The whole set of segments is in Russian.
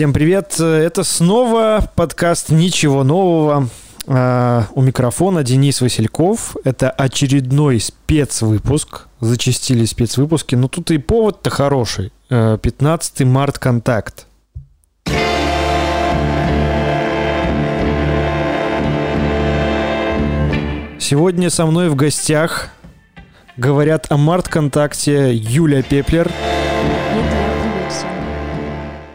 Всем привет! Это снова подкаст «Ничего нового». А, у микрофона Денис Васильков. Это очередной спецвыпуск. Зачастили спецвыпуски. Но тут и повод-то хороший. 15 март контакт. Сегодня со мной в гостях говорят о март-контакте Юля Пеплер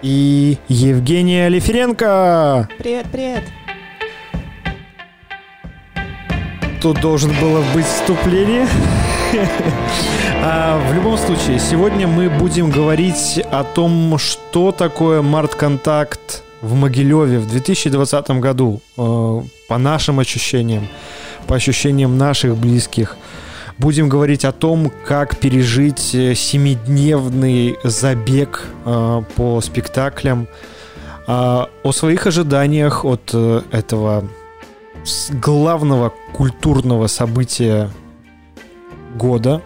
и Евгения Лиференко. Привет, привет. Тут должен было быть вступление. А в любом случае, сегодня мы будем говорить о том, что такое март-контакт в Могилеве в 2020 году, э, по нашим ощущениям, по ощущениям наших близких. Будем говорить о том, как пережить э, семидневный забег э, по спектаклям, о своих ожиданиях от этого главного культурного события года,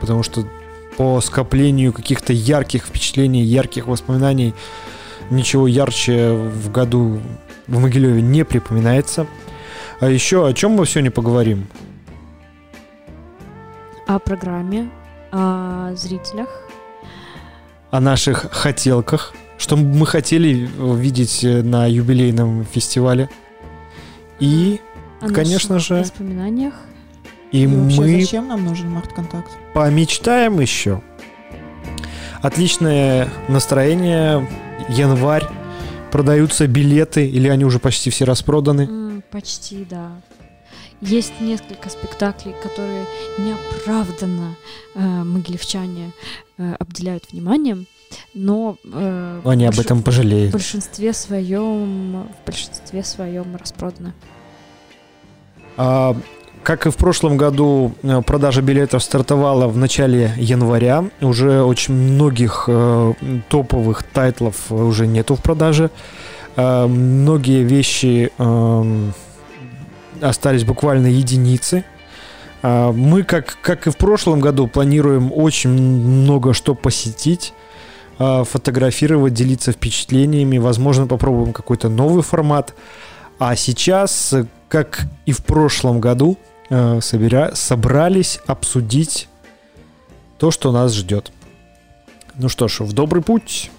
потому что по скоплению каких-то ярких впечатлений, ярких воспоминаний ничего ярче в году в Могилеве не припоминается. А еще о чем мы сегодня поговорим? О программе, о зрителях. О наших хотелках, что мы хотели видеть на юбилейном фестивале. И, о конечно же... воспоминаниях. И, и мы... Зачем нам нужен март-контакт? Помечтаем еще. Отличное настроение. Январь. Продаются билеты, или они уже почти все распроданы? Mm, почти, да. Есть несколько спектаклей, которые неоправданно э, могилевчане э, обделяют вниманием, но э, они об этом пожалеют. В большинстве своем, в большинстве своем распроданы. А, как и в прошлом году, э, продажа билетов стартовала в начале января. Уже очень многих э, топовых тайтлов уже нету в продаже. Э, многие вещи э, остались буквально единицы. Э, мы, как, как и в прошлом году, планируем очень много что посетить э, фотографировать, делиться впечатлениями. Возможно, попробуем какой-то новый формат. А сейчас, как и в прошлом году, э, собира... собрались обсудить то, что нас ждет. Ну что ж, в добрый путь.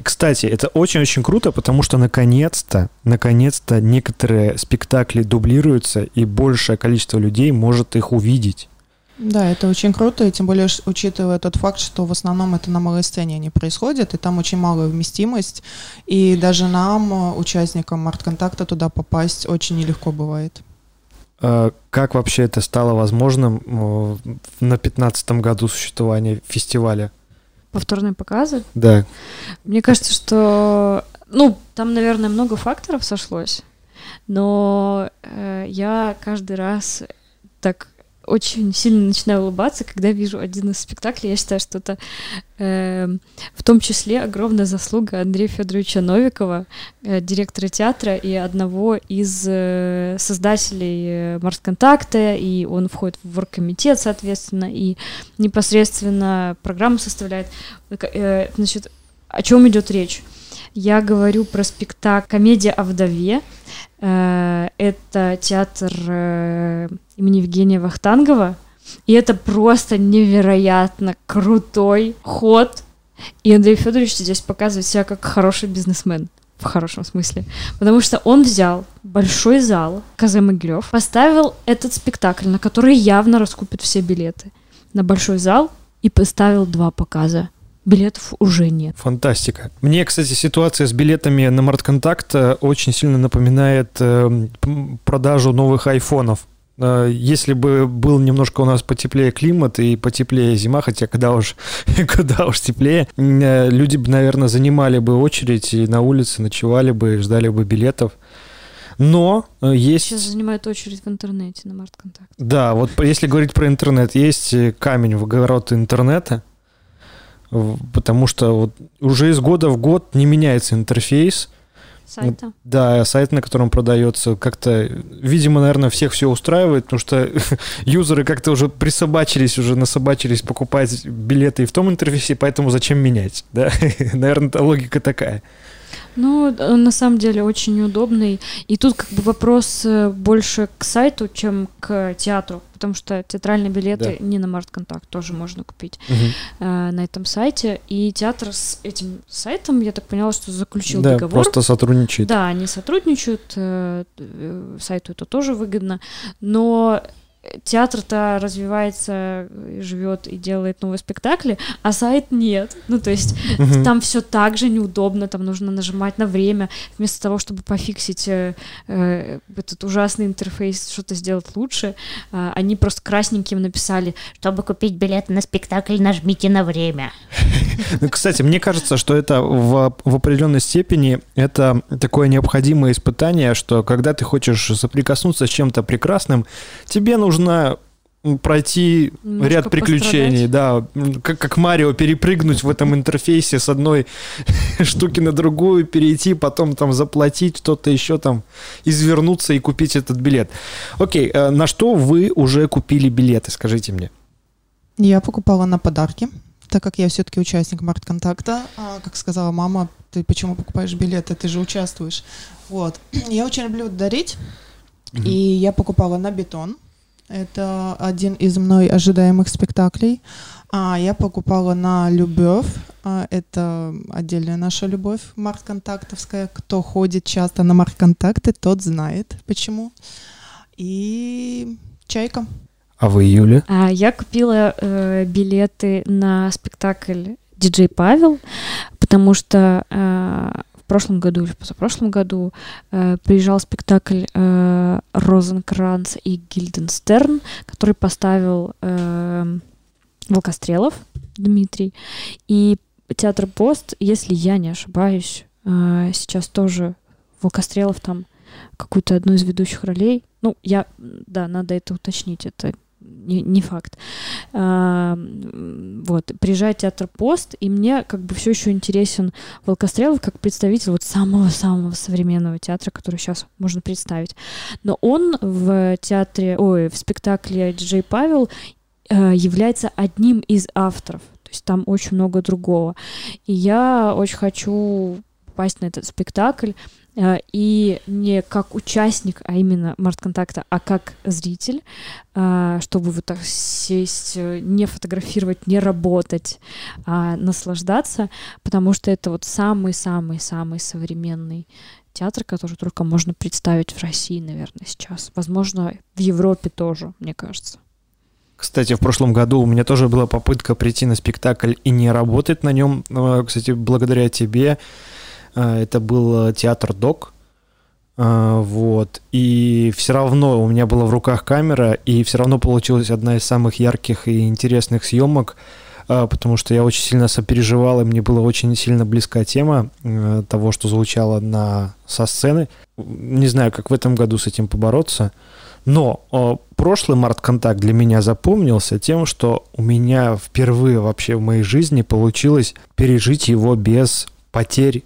Кстати, это очень-очень круто, потому что наконец-то, наконец-то некоторые спектакли дублируются, и большее количество людей может их увидеть. Да, это очень круто, и тем более учитывая тот факт, что в основном это на малой сцене не происходит, и там очень малая вместимость, и даже нам, участникам март-контакта, туда попасть очень нелегко бывает. А как вообще это стало возможным на 15 году существования фестиваля? Повторные показы. Да. Мне кажется, что, ну, там, наверное, много факторов сошлось, но э, я каждый раз так очень сильно начинаю улыбаться, когда вижу один из спектаклей. Я считаю, что это э, в том числе огромная заслуга Андрея Федоровича Новикова, э, директора театра и одного из э, создателей э, Марс-контакта, и он входит в оргкомитет, соответственно, и непосредственно программу составляет. Э, значит, о чем идет речь? Я говорю про спектакль «Комедия о вдове». Э, это театр э, имени Евгения Вахтангова. И это просто невероятно крутой ход. И Андрей Федорович здесь показывает себя как хороший бизнесмен в хорошем смысле. Потому что он взял большой зал Казе Могилев, поставил этот спектакль, на который явно раскупят все билеты, на большой зал и поставил два показа билетов уже нет. Фантастика. Мне, кстати, ситуация с билетами на Мартконтакт э, очень сильно напоминает э, продажу новых айфонов. Э, если бы был немножко у нас потеплее климат и потеплее зима, хотя когда уж, куда уж теплее, люди бы, наверное, занимали бы очередь и на улице ночевали бы, ждали бы билетов. Но есть... Сейчас занимают очередь в интернете на Мартконтакт. Да, вот если говорить про интернет, есть камень в огород интернета, потому что вот уже из года в год не меняется интерфейс. Сайта. Да, сайт, на котором продается, как-то, видимо, наверное, всех все устраивает, потому что юзеры как-то уже присобачились, уже насобачились покупать билеты и в том интерфейсе, поэтому зачем менять, да? наверное, логика такая. Ну, он на самом деле очень удобный. И тут как бы вопрос э, больше к сайту, чем к театру, потому что театральные билеты да. не на Март-Контакт тоже можно купить угу. э, на этом сайте. И театр с этим сайтом, я так поняла, что заключил да, договор. просто сотрудничает. Да, они сотрудничают, э, э, сайту это тоже выгодно, но театр-то развивается, живет и делает новые спектакли, а сайт нет. Ну, то есть угу. там все так же неудобно, там нужно нажимать на время, вместо того, чтобы пофиксить э, э, этот ужасный интерфейс, что-то сделать лучше, э, они просто красненьким написали, чтобы купить билеты на спектакль, нажмите на время. Ну, кстати, мне кажется, что это в, в определенной степени это такое необходимое испытание, что когда ты хочешь соприкоснуться с чем-то прекрасным, тебе нужно нужно пройти Немножко ряд приключений, пострадать. да, как, как Марио перепрыгнуть в этом интерфейсе с одной штуки на другую, перейти, потом там заплатить что-то еще там, извернуться и купить этот билет. Окей, э, на что вы уже купили билеты, скажите мне? Я покупала на подарки, так как я все-таки участник Март-контакта. А, как сказала мама, ты почему покупаешь билеты, ты же участвуешь. Вот. Я очень люблю дарить, mm-hmm. и я покупала на бетон. Это один из мной ожидаемых спектаклей. А я покупала на «Любовь». А, это отдельная наша любовь, марк-контактовская. Кто ходит часто на марк-контакты, тот знает почему. И «Чайка». А вы, Юля? А, я купила э, билеты на спектакль «Диджей Павел», потому что э, прошлом году или позапрошлом году э, приезжал спектакль э, Розенкранц и Гильденстерн, который поставил э, Волкострелов Дмитрий. И театр Пост, если я не ошибаюсь, э, сейчас тоже Волкострелов там какую-то одну из ведущих ролей. Ну, я, да, надо это уточнить, это не, не факт. А, вот, приезжает театр Пост, и мне как бы все еще интересен Волкострелов как представитель вот самого-самого современного театра, который сейчас можно представить. Но он в театре, ой, в спектакле Джей Павел э, является одним из авторов. То есть там очень много другого. И я очень хочу попасть на этот спектакль. Э, и не как участник, а именно март-контакта, а как зритель, э, чтобы вот так сесть, э, не фотографировать, не работать, а наслаждаться, потому что это вот самый-самый-самый современный театр, который только можно представить в России, наверное, сейчас. Возможно, в Европе тоже, мне кажется. Кстати, в прошлом году у меня тоже была попытка прийти на спектакль и не работать на нем. Кстати, благодаря тебе это был э, театр Док. А, вот. И все равно у меня была в руках камера, и все равно получилась одна из самых ярких и интересных съемок, потому что я очень сильно сопереживал, и мне была очень сильно близка тема э, того, что звучало на, со сцены. Не знаю, как в этом году с этим побороться. Но прошлый март-контакт для меня запомнился тем, что у меня впервые вообще в моей жизни получилось пережить его без потерь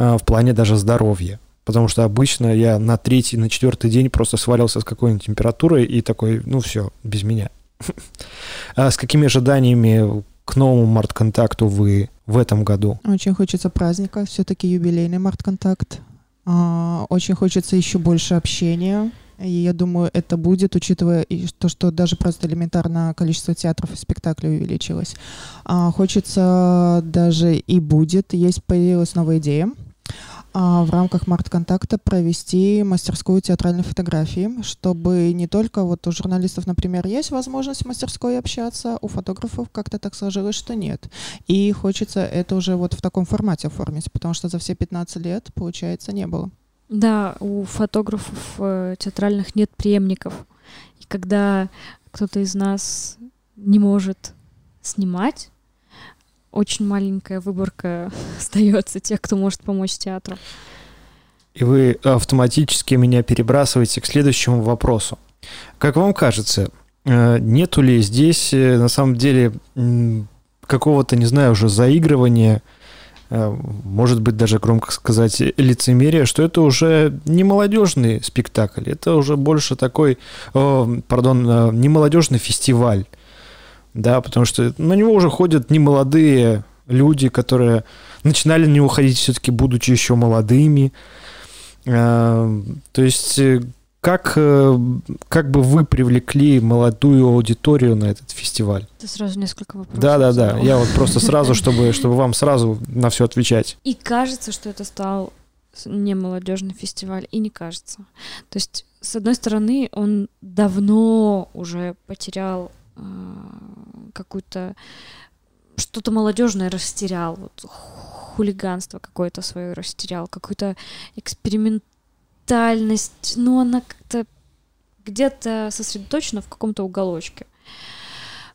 в плане даже здоровья. Потому что обычно я на третий, на четвертый день просто свалился с какой-нибудь температурой и такой, ну все, без меня. А с какими ожиданиями к новому март-контакту вы в этом году? Очень хочется праздника, все-таки юбилейный март-контакт. А, очень хочется еще больше общения. И я думаю, это будет, учитывая то, что даже просто элементарно количество театров и спектаклей увеличилось. Хочется даже и будет, есть появилась новая идея а, в рамках Март-контакта провести мастерскую театральной фотографии, чтобы не только вот у журналистов, например, есть возможность в мастерской общаться, у фотографов как-то так сложилось, что нет. И хочется это уже вот в таком формате оформить, потому что за все 15 лет, получается, не было. Да, у фотографов э, театральных нет преемников. И когда кто-то из нас не может снимать, очень маленькая выборка остается тех, кто может помочь театру. И вы автоматически меня перебрасываете к следующему вопросу. Как вам кажется, э, нету ли здесь э, на самом деле какого-то, не знаю, уже заигрывания э, может быть, даже громко сказать, лицемерие, что это уже не молодежный спектакль, это уже больше такой, о, пардон, не молодежный фестиваль, да, потому что на него уже ходят немолодые люди, которые начинали на него ходить все-таки, будучи еще молодыми. Э, то есть как, э, как бы вы привлекли молодую аудиторию на этот фестиваль? Ты сразу несколько вопросов. Да, да, да. Я вот просто сразу, чтобы, чтобы вам сразу на все отвечать. И кажется, что это стал не молодежный фестиваль, и не кажется. То есть, с одной стороны, он давно уже потерял э, какую-то что-то молодежное растерял, вот хулиганство какое-то свое растерял, какой-то эксперимент ментальность, ну, она как-то где-то сосредоточена в каком-то уголочке.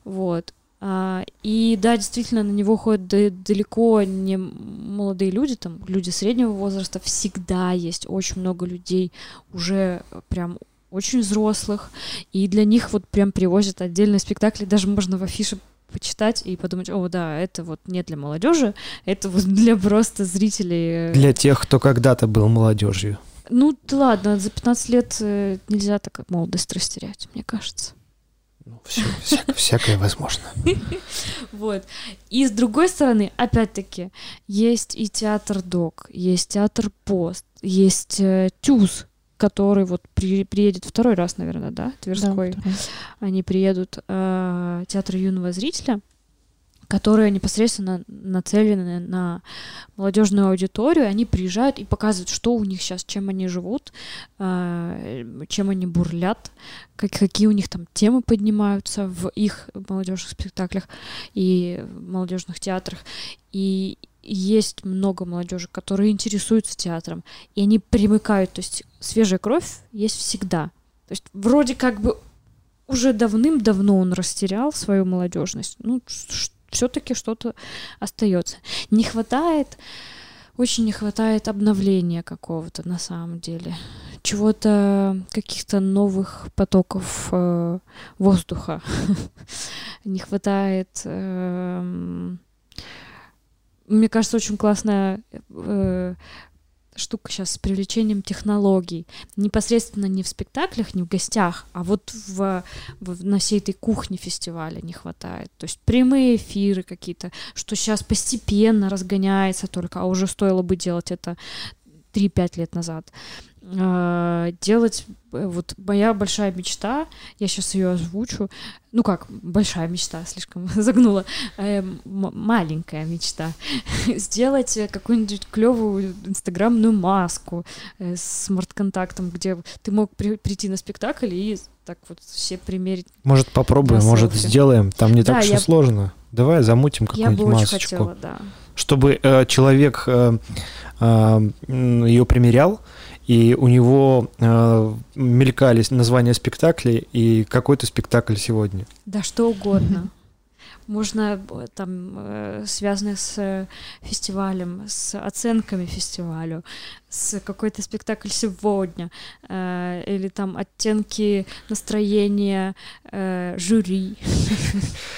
Вот. А, и да, действительно, на него ходят далеко не молодые люди, там люди среднего возраста, всегда есть очень много людей уже прям очень взрослых, и для них вот прям привозят отдельные спектакли, даже можно в афише почитать и подумать, о, да, это вот не для молодежи, это вот для просто зрителей. Для тех, кто когда-то был молодежью. Ну, да ладно, за 15 лет э, нельзя так как молодость растерять, мне кажется. Ну, все, всякое, всякое возможно. Вот. И с другой стороны, опять-таки, есть и театр Док, есть театр Пост, есть э, ТЮЗ, который вот при, приедет второй раз, наверное, да, Тверской. Да, Они приедут э, театр юного зрителя которые непосредственно нацелены на молодежную аудиторию, они приезжают и показывают, что у них сейчас, чем они живут, а, чем они бурлят, какие у них там темы поднимаются в их молодежных спектаклях и молодежных театрах. И есть много молодежи, которые интересуются театром, и они примыкают, то есть свежая кровь есть всегда. То есть вроде как бы уже давным-давно он растерял свою молодежность. Ну, все-таки что-то остается. Не хватает, очень не хватает обновления какого-то на самом деле. Чего-то, каких-то новых потоков э, воздуха. не хватает. Мне кажется, очень классная э, штука сейчас с привлечением технологий. Непосредственно не в спектаклях, не в гостях, а вот в, в, на всей этой кухне фестиваля не хватает. То есть прямые эфиры какие-то, что сейчас постепенно разгоняется только, а уже стоило бы делать это 3-5 лет назад. А, делать э, вот моя большая мечта, я сейчас ее озвучу, ну как, большая мечта, слишком загнула, э, маленькая мечта, сделать какую-нибудь клевую инстаграмную маску э, с смарт-контактом, где ты мог при, прийти на спектакль и так вот все примерить. Может попробуем, может сделаем, там не да, так уж я... сложно. Давай замутим какую-нибудь масочку. Хотела, да. Чтобы э, человек э, э, ее примерял, и у него э, мелькали названия спектаклей и какой-то спектакль сегодня. Да, что угодно. Можно э, там э, связанное с э, фестивалем, с оценками фестивалю, с какой-то спектакль сегодня, э, или там оттенки настроения э, жюри.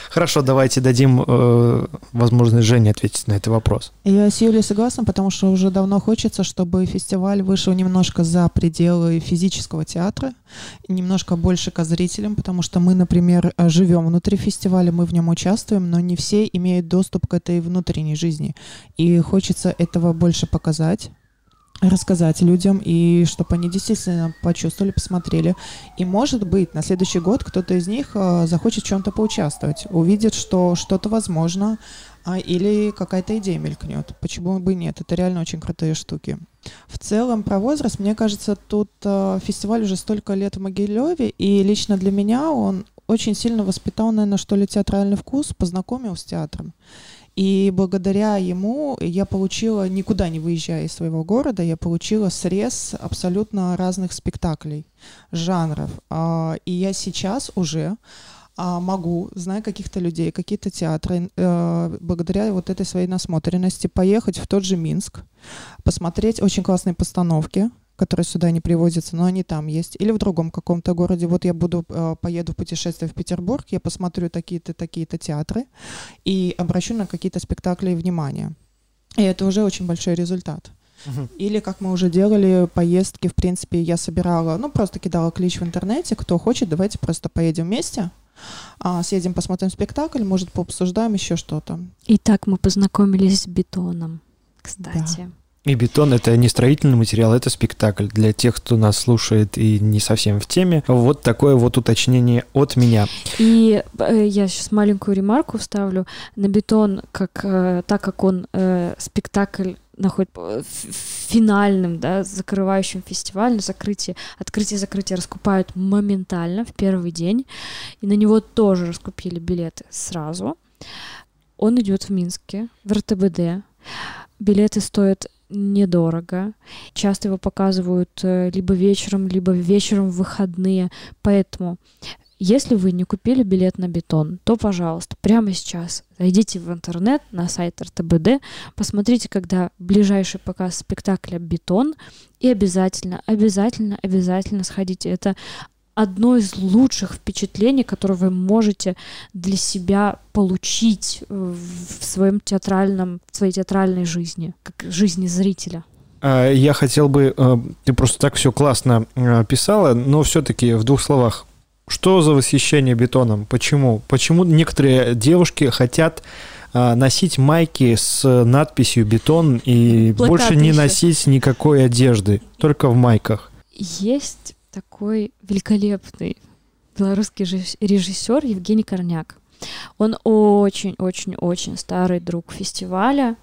Хорошо, давайте дадим э, возможность Жене ответить на этот вопрос. Я с Юлей согласна, потому что уже давно хочется, чтобы фестиваль вышел немножко за пределы физического театра, немножко больше к зрителям, потому что мы, например, живем внутри фестиваля, мы в нем участвуем, но не все имеют доступ к этой внутренней жизни. И хочется этого больше показать рассказать людям, и чтобы они действительно почувствовали, посмотрели. И, может быть, на следующий год кто-то из них э, захочет в чем-то поучаствовать, увидит, что что-то возможно, а, или какая-то идея мелькнет. Почему бы нет? Это реально очень крутые штуки. В целом, про возраст, мне кажется, тут э, фестиваль уже столько лет в Могилеве, и лично для меня он очень сильно воспитал, наверное, что ли, театральный вкус, познакомил с театром. И благодаря ему я получила, никуда не выезжая из своего города, я получила срез абсолютно разных спектаклей, жанров. А, и я сейчас уже а, могу, зная каких-то людей, какие-то театры, э, благодаря вот этой своей насмотренности, поехать в тот же Минск, посмотреть очень классные постановки, которые сюда не привозятся, но они там есть. Или в другом каком-то городе. Вот я буду, э, поеду в путешествие в Петербург, я посмотрю такие-то, такие-то театры и обращу на какие-то спектакли внимание. И это уже очень большой результат. Или, как мы уже делали, поездки, в принципе, я собирала, ну, просто кидала клич в интернете, кто хочет, давайте просто поедем вместе, а, съедем, посмотрим спектакль, может, пообсуждаем еще что-то. И так мы познакомились с бетоном, кстати. И бетон это не строительный материал, это спектакль. Для тех, кто нас слушает и не совсем в теме, вот такое вот уточнение от меня. И э, я сейчас маленькую ремарку вставлю. На бетон, как, э, так как он э, спектакль находит финальным, да, закрывающим фестиваль, закрытие, открытие закрытие раскупают моментально в первый день, и на него тоже раскупили билеты сразу. Он идет в Минске, в РТБД. Билеты стоят недорого. Часто его показывают э, либо вечером, либо вечером в выходные. Поэтому, если вы не купили билет на бетон, то, пожалуйста, прямо сейчас зайдите в интернет на сайт РТБД, посмотрите, когда ближайший показ спектакля «Бетон», и обязательно, обязательно, обязательно сходите. Это одно из лучших впечатлений, которое вы можете для себя получить в своем театральном, в своей театральной жизни, как жизни зрителя. А, я хотел бы, э, ты просто так все классно э, писала, но все-таки в двух словах, что за восхищение бетоном? Почему? Почему некоторые девушки хотят э, носить майки с надписью бетон и Плакаты больше не еще. носить никакой одежды, только в майках? Есть такой великолепный белорусский режисс- режиссер Евгений Корняк. Он очень-очень-очень старый друг фестиваля,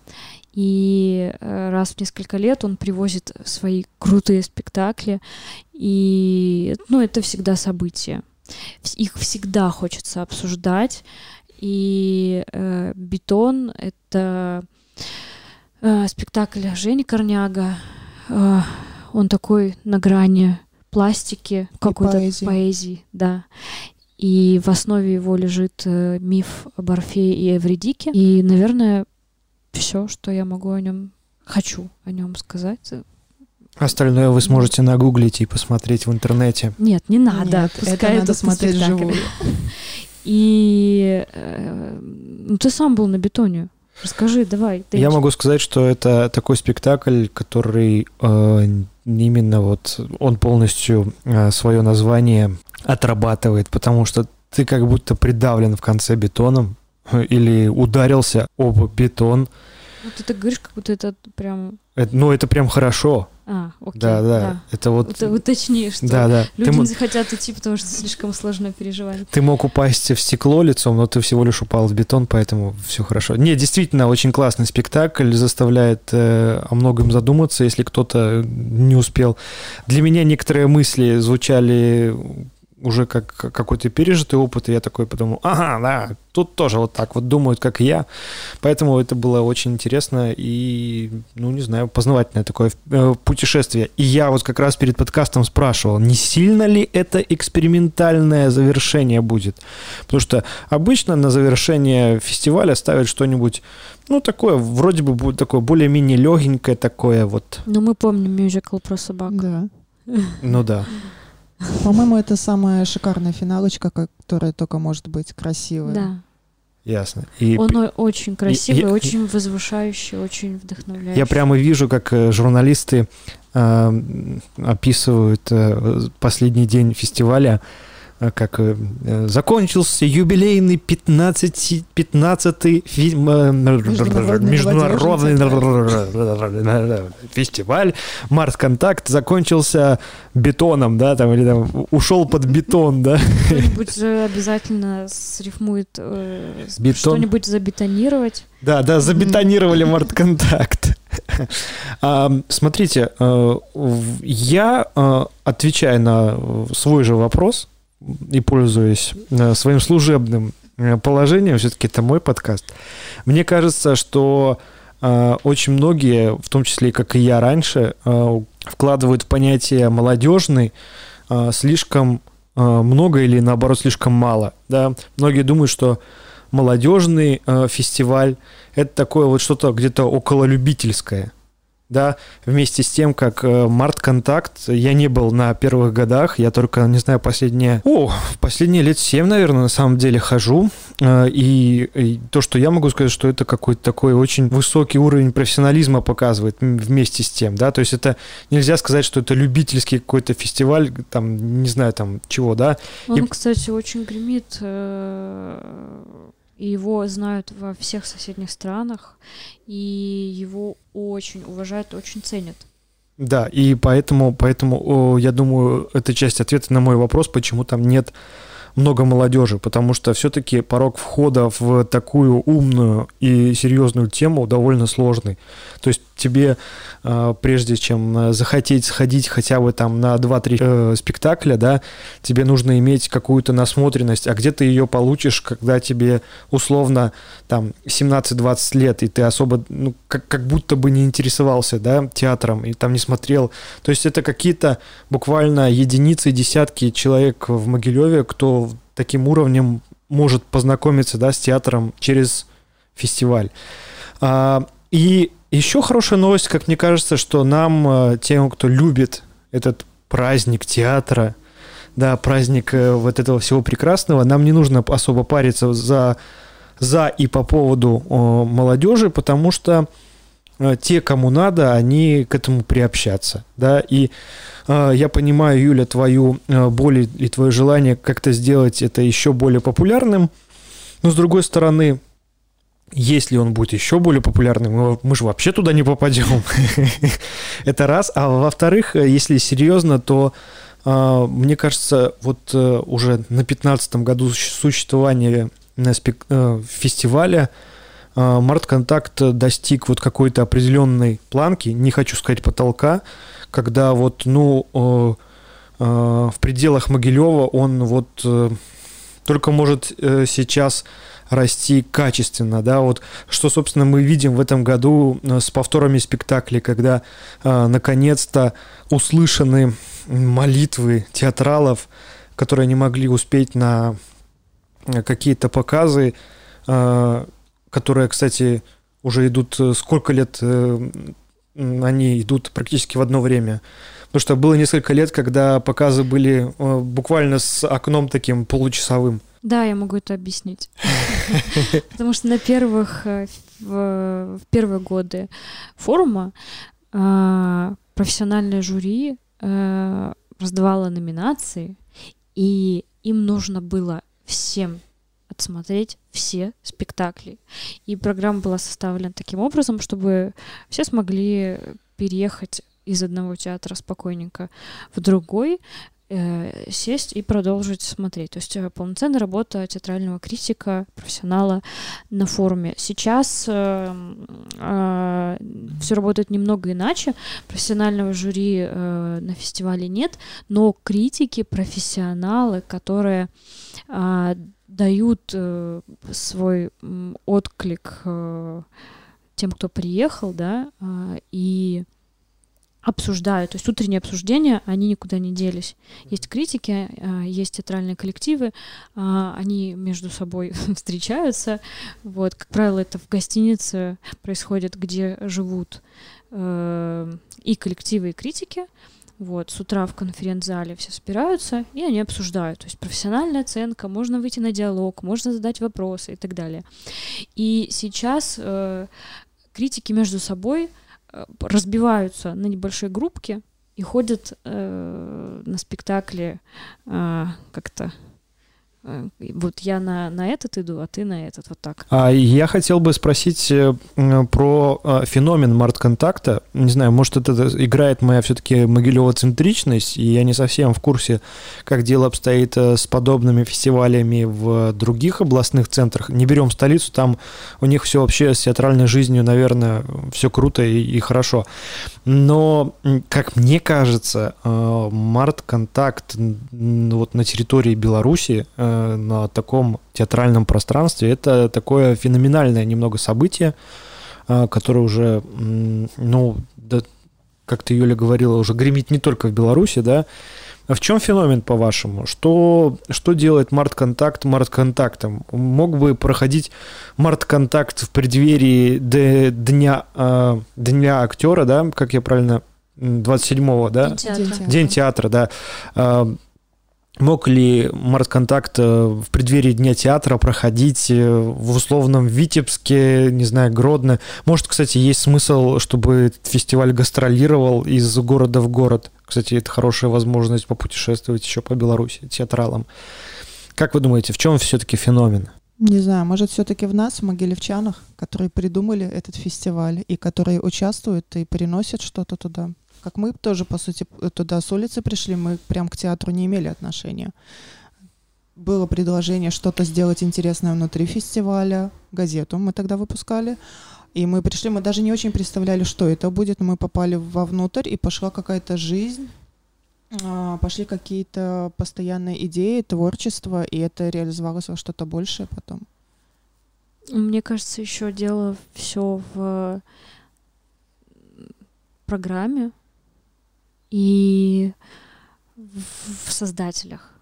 и э, раз в несколько лет он привозит свои крутые спектакли, и ну, это всегда событие. Их всегда хочется обсуждать, и э, «Бетон» — это э, спектакль Жени Корняга. Э, он такой на грани пластики, какой-то поэзии. поэзии, да. И в основе его лежит э, миф об Орфее и Эвридике. И, наверное, все, что я могу о нем, хочу о нем сказать. Остальное вы сможете нагуглить и посмотреть в интернете. Нет, не надо. Нет, пускай это надо идут на смотреть вживую. И э, ну, ты сам был на бетоне. Расскажи, давай. ты Я могу сказать, что это такой спектакль, который э, именно вот он полностью свое название отрабатывает, потому что ты как будто придавлен в конце бетоном э, или ударился об бетон. Ну, ты так говоришь, как будто это прям... Это- ну, это прям хорошо. А, окей. да, да, Это вот... Уто- Уточни, что Да, да. Ты, люди мо- не захотят идти, потому что слишком сложно переживать. ты мог упасть в стекло лицом, но ты всего лишь упал в бетон, поэтому все хорошо. Не, действительно, очень классный спектакль, заставляет э, о многом задуматься, если кто-то не успел. Для меня некоторые мысли звучали уже как какой-то пережитый опыт, и я такой подумал, ага, да, тут тоже вот так вот думают, как и я. Поэтому это было очень интересно и, ну, не знаю, познавательное такое э, путешествие. И я вот как раз перед подкастом спрашивал, не сильно ли это экспериментальное завершение будет? Потому что обычно на завершение фестиваля ставят что-нибудь, ну, такое, вроде бы будет такое более-менее легенькое такое вот, Но мы помним мюзикл про собак. Да. ну да. По-моему, это самая шикарная финалочка, которая только может быть красивая. Да. Ясно. И Он очень красивый, я- очень возвышающий, очень вдохновляющий. Я прямо вижу, как э, журналисты э, описывают э, последний день фестиваля, как э, э, закончился юбилейный 15 15-й фильм, э, Международный международный фестиваль Марс Контакт закончился бетоном, да, там или там ушел под бетон, да. Кто-нибудь же обязательно срифмует э, Бетон. что-нибудь забетонировать. Да, да, забетонировали Мартконтакт. А, Смотрите, э, я, э, отвечая на э, свой же вопрос и пользуясь э, своим служебным э, положением, все-таки это мой подкаст, мне кажется, что э, очень многие, в том числе, как и я раньше, вкладывают в понятие молодежный слишком много или наоборот слишком мало. Да? Многие думают, что молодежный фестиваль это такое вот что-то где-то около любительское. Да, вместе с тем, как э, Март Контакт, я не был на первых годах, я только, не знаю, последние, о, последние лет 7, наверное, на самом деле хожу, э, и, и то, что я могу сказать, что это какой-то такой очень высокий уровень профессионализма показывает вместе с тем, да, то есть это нельзя сказать, что это любительский какой-то фестиваль, там, не знаю, там, чего, да. Он, и... кстати, очень гремит э, и его знают во всех соседних странах, и его очень уважают, очень ценят. Да, и поэтому, поэтому я думаю, это часть ответа на мой вопрос, почему там нет много молодежи, потому что все-таки порог входа в такую умную и серьезную тему довольно сложный. То есть тебе, а, прежде чем захотеть сходить хотя бы там на 2-3 э, спектакля, да, тебе нужно иметь какую-то насмотренность, а где ты ее получишь, когда тебе условно там 17-20 лет, и ты особо, ну, как, как будто бы не интересовался, да, театром, и там не смотрел. То есть это какие-то буквально единицы, десятки человек в Могилеве, кто таким уровнем может познакомиться, да, с театром через фестиваль. А, и еще хорошая новость, как мне кажется, что нам, э, тем, кто любит этот праздник театра, да, праздник э, вот этого всего прекрасного, нам не нужно особо париться за, за и по поводу молодежи, потому что э, те, кому надо, они к этому приобщаться, да, и э, я понимаю, Юля, твою э, боль и твое желание как-то сделать это еще более популярным, но с другой стороны, если он будет еще более популярным, мы, мы же вообще туда не попадем. Это раз. А во-вторых, если серьезно, то а, мне кажется, вот э, уже на 15 году существования э, фестиваля а, Март Контакт достиг вот какой-то определенной планки, не хочу сказать потолка, когда вот, ну, э, в пределах Могилева он вот только может сейчас расти качественно, да, вот что, собственно, мы видим в этом году э, с повторами спектаклей, когда э, наконец-то услышаны молитвы театралов, которые не могли успеть на э, какие-то показы, э, которые, кстати, уже идут э, сколько лет, э, они идут практически в одно время. Потому что было несколько лет, когда показы были буквально с окном таким получасовым. Да, я могу это объяснить. Потому что на первых, э, в первые годы форума э, профессиональное жюри э, раздавало номинации, и им нужно было всем отсмотреть все спектакли. И программа была составлена таким образом, чтобы все смогли переехать из одного театра спокойненько в другой, э, сесть и продолжить смотреть. То есть э, полноценная работа театрального критика, профессионала на форуме. Сейчас э, э, все работает немного иначе. Профессионального жюри э, на фестивале нет, но критики, профессионалы, которые э, дают э, свой отклик э, тем, кто приехал, да, э, и обсуждают. То есть утренние обсуждения, они никуда не делись. Есть критики, а, есть театральные коллективы, а, они между собой встречаются. Вот, как правило, это в гостинице происходит, где живут э, и коллективы, и критики. Вот, с утра в конференц-зале все собираются, и они обсуждают. То есть профессиональная оценка, можно выйти на диалог, можно задать вопросы и так далее. И сейчас э, критики между собой разбиваются на небольшие группки и ходят э, на спектакли э, как-то Э, вот я на, на этот иду, а ты на этот, вот так. А я хотел бы спросить э, про э, феномен март-контакта. Не знаю, может, это играет моя все-таки могилево-центричность, и я не совсем в курсе, как дело обстоит с подобными фестивалями в других областных центрах. Не берем столицу, там у них все вообще с театральной жизнью, наверное, все круто и, и хорошо. Но, как мне кажется, март-контакт вот на территории Беларуси на таком театральном пространстве. Это такое феноменальное немного событие, э, которое уже, ну, да, как ты, Юля, говорила, уже гремит не только в Беларуси, да, А в чем феномен, по-вашему? Что, что делает март-контакт март-контактом? Мог бы проходить март-контакт в преддверии дня, э, дня актера, да, как я правильно, 27-го, да? День театра. День театра, да. Мог ли Март-контакт э, в преддверии Дня театра проходить э, в условном Витебске, не знаю, Гродно? Может, кстати, есть смысл, чтобы этот фестиваль гастролировал из города в город? Кстати, это хорошая возможность попутешествовать еще по Беларуси театралам. Как вы думаете, в чем все-таки феномен? Не знаю, может, все-таки в нас, в могилевчанах, которые придумали этот фестиваль и которые участвуют и приносят что-то туда как мы тоже, по сути, туда с улицы пришли, мы прям к театру не имели отношения. Было предложение что-то сделать интересное внутри фестиваля, газету мы тогда выпускали. И мы пришли, мы даже не очень представляли, что это будет, но мы попали вовнутрь, и пошла какая-то жизнь, а, пошли какие-то постоянные идеи, творчество, и это реализовалось во что-то большее потом. Мне кажется, еще дело все в программе, и в создателях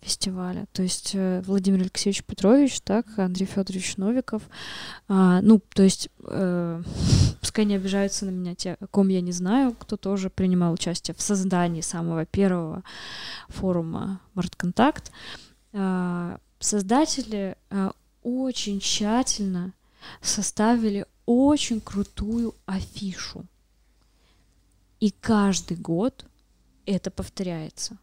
фестиваля. То есть э, Владимир Алексеевич Петрович, так, Андрей Федорович Новиков. А, ну, то есть, э, пускай не обижаются на меня те, ком я не знаю, кто тоже принимал участие в создании самого первого форума Мартконтакт. А, создатели а, очень тщательно составили очень крутую афишу. И каждый год это повторяется.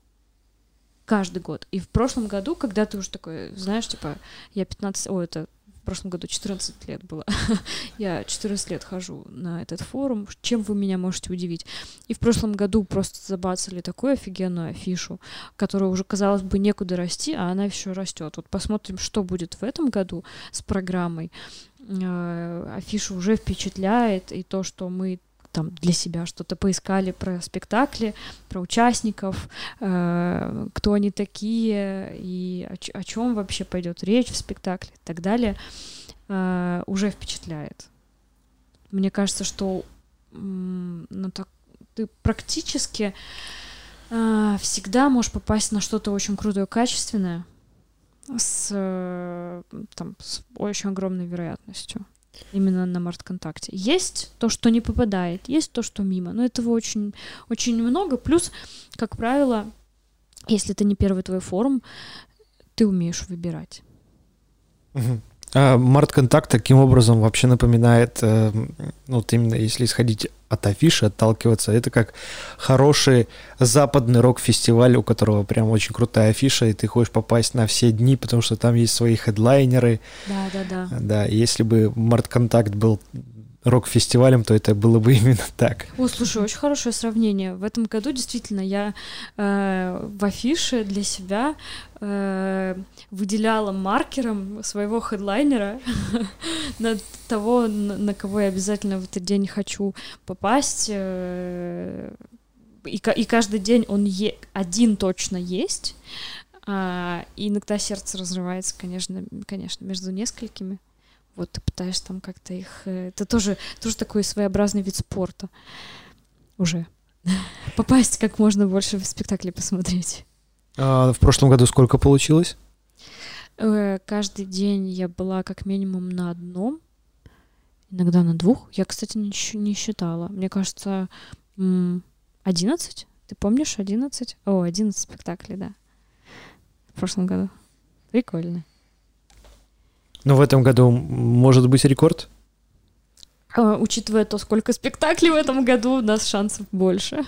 Каждый год. И в прошлом году, когда ты уже такой, знаешь, типа, я 15, о, это в прошлом году 14 лет было. я 14 лет хожу на этот форум. Чем вы меня можете удивить? И в прошлом году просто забацали такую офигенную афишу, которая уже, казалось бы, некуда расти, а она еще растет. Вот посмотрим, что будет в этом году с программой. Э, афиша уже впечатляет, и то, что мы там для себя что-то поискали про спектакли, про участников, э, кто они такие и о, о чем вообще пойдет речь в спектакле и так далее, э, уже впечатляет. Мне кажется, что ну, так, ты практически э, всегда можешь попасть на что-то очень крутое, качественное с, э, там, с очень огромной вероятностью именно на Март-контакте. Есть то, что не попадает, есть то, что мимо, но этого очень, очень много. Плюс, как правило, если это не первый твой форум, ты умеешь выбирать. А Март-контакт таким образом вообще напоминает, э, ну, вот именно если исходить от афиши, отталкиваться, это как хороший западный рок-фестиваль, у которого прям очень крутая афиша, и ты хочешь попасть на все дни, потому что там есть свои хедлайнеры. Да, да, да. Да, если бы Март-контакт был рок-фестивалем, то это было бы именно так. О, слушай, очень хорошее сравнение. В этом году действительно я э, в афише для себя э, выделяла маркером своего хедлайнера на того, на, кого я обязательно в этот день хочу попасть. Э, и, и каждый день он е один точно есть. А, и иногда сердце разрывается, конечно, конечно, между несколькими вот ты пытаешься там как-то их... Э, это тоже, тоже такой своеобразный вид спорта уже. Попасть как можно больше в спектакли посмотреть. А в прошлом году сколько получилось? Э, каждый день я была как минимум на одном, иногда на двух. Я, кстати, не, не считала. Мне кажется, 11. Ты помнишь 11? О, 11 спектаклей, да. В прошлом году. Прикольно. Но в этом году может быть рекорд? Uh, учитывая то, сколько спектаклей в этом году, у нас шансов больше.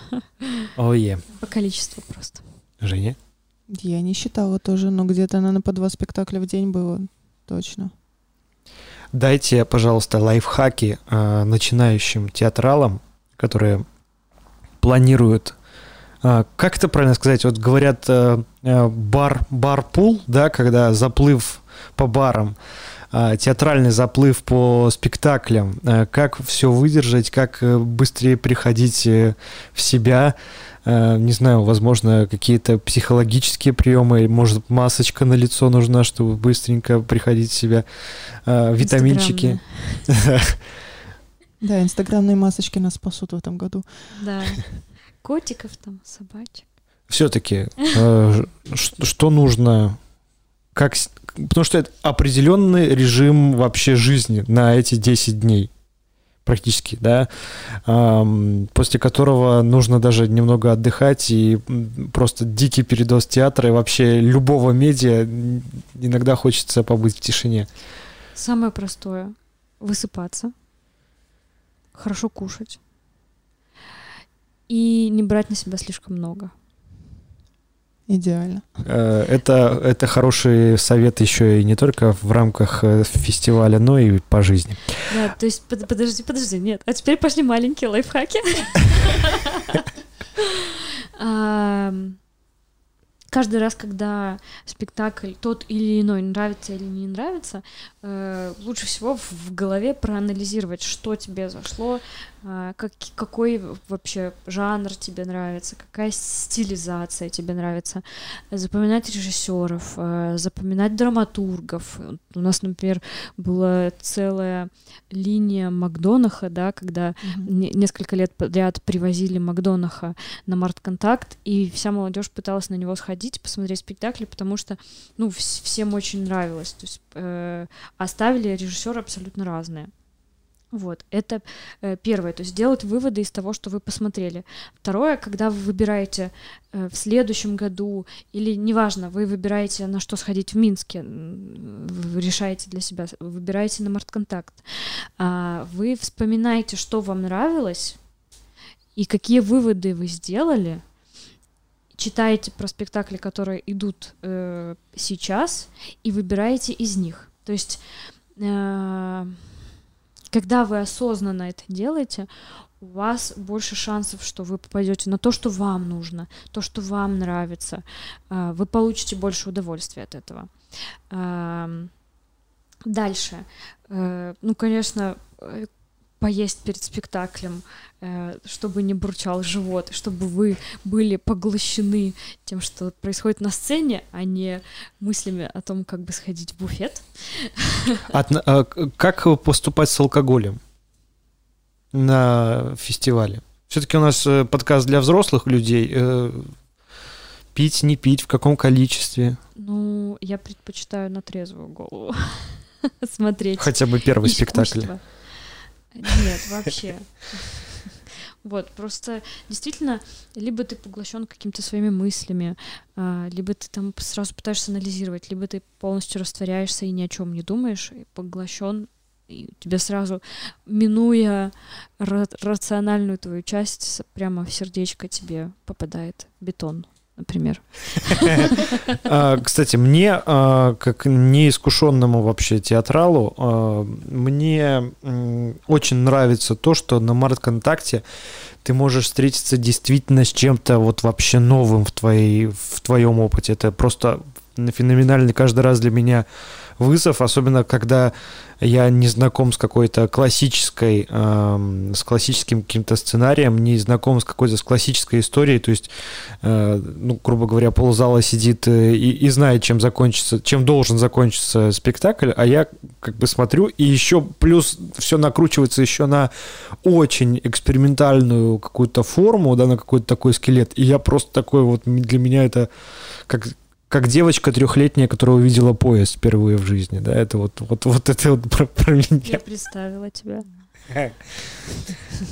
Oh, yeah. По количеству просто. Женя? Я не считала тоже, но где-то, наверное, по два спектакля в день было. Точно. Дайте, пожалуйста, лайфхаки э, начинающим театралам, которые планируют э, как это правильно сказать? Вот говорят э, э бар, бар-пул, да, когда заплыв по барам. А, театральный заплыв по спектаклям, а, как все выдержать, как э, быстрее приходить э, в себя, а, не знаю, возможно, какие-то психологические приемы, может, масочка на лицо нужна, чтобы быстренько приходить в себя, витаминчики. Да, инстаграмные масочки нас спасут в этом году. Да. Котиков там, собачек. Все-таки, э, что нужно, как, потому что это определенный режим вообще жизни на эти 10 дней практически, да, после которого нужно даже немного отдыхать и просто дикий передоз театра и вообще любого медиа иногда хочется побыть в тишине. Самое простое — высыпаться, хорошо кушать и не брать на себя слишком много. Идеально. Э, это, это хороший совет еще и не только в рамках э, фестиваля, но и по жизни. Да, то есть, подожди, подожди, нет. А теперь пошли маленькие лайфхаки. Каждый раз, когда спектакль тот или иной нравится или не нравится, э, лучше всего в голове проанализировать, что тебе зашло, а, как, какой вообще жанр тебе нравится, какая стилизация тебе нравится, запоминать режиссеров, а, запоминать драматургов. У нас, например, была целая линия Макдонаха, да, когда mm-hmm. несколько лет подряд привозили Макдонаха на Март-контакт, и вся молодежь пыталась на него сходить, посмотреть спектакли, потому что, ну, всем очень нравилось. То есть э, оставили режиссеры абсолютно разные. Вот, это э, первое, то есть делать выводы из того, что вы посмотрели. Второе, когда вы выбираете э, в следующем году, или неважно, вы выбираете, на что сходить в Минске, вы решаете для себя, выбираете на Мартконтакт, э, вы вспоминаете, что вам нравилось, и какие выводы вы сделали, читаете про спектакли, которые идут э, сейчас, и выбираете из них. То есть... Э, когда вы осознанно это делаете, у вас больше шансов, что вы попадете на то, что вам нужно, то, что вам нравится. А, вы получите больше удовольствия от этого. Дальше. Э, ну, конечно, э, поесть перед спектаклем, э, чтобы не бурчал живот, чтобы вы были поглощены тем, что происходит на сцене, а не мыслями о том, как бы сходить в буфет. От, а, как поступать с алкоголем на фестивале? Все-таки у нас э, подкаст для взрослых людей. Пить, не пить, в каком количестве? Ну, я предпочитаю на трезвую голову смотреть. Хотя бы первый искусство. Нет, вообще. Вот, просто действительно, либо ты поглощен какими-то своими мыслями, а, либо ты там сразу пытаешься анализировать, либо ты полностью растворяешься и ни о чем не думаешь, и поглощен, и тебе сразу, минуя рациональную твою часть, прямо в сердечко тебе попадает бетон например. А, кстати, мне, а, как неискушенному вообще театралу, а, мне очень нравится то, что на Март-контакте ты можешь встретиться действительно с чем-то вот вообще новым в, твоей, в твоем опыте. Это просто феноменальный каждый раз для меня вызов, особенно когда я не знаком с какой-то классической, э, с классическим каким-то сценарием, не знаком с какой-то с классической историей, то есть, э, ну, грубо говоря, ползала сидит э, и, и знает, чем закончится, чем должен закончиться спектакль, а я как бы смотрю, и еще плюс все накручивается еще на очень экспериментальную какую-то форму, да, на какой-то такой скелет, и я просто такой вот, для меня это как как девочка трехлетняя, которая увидела поезд впервые в жизни, да, это вот, вот, вот это вот про, про меня. Я представила тебя.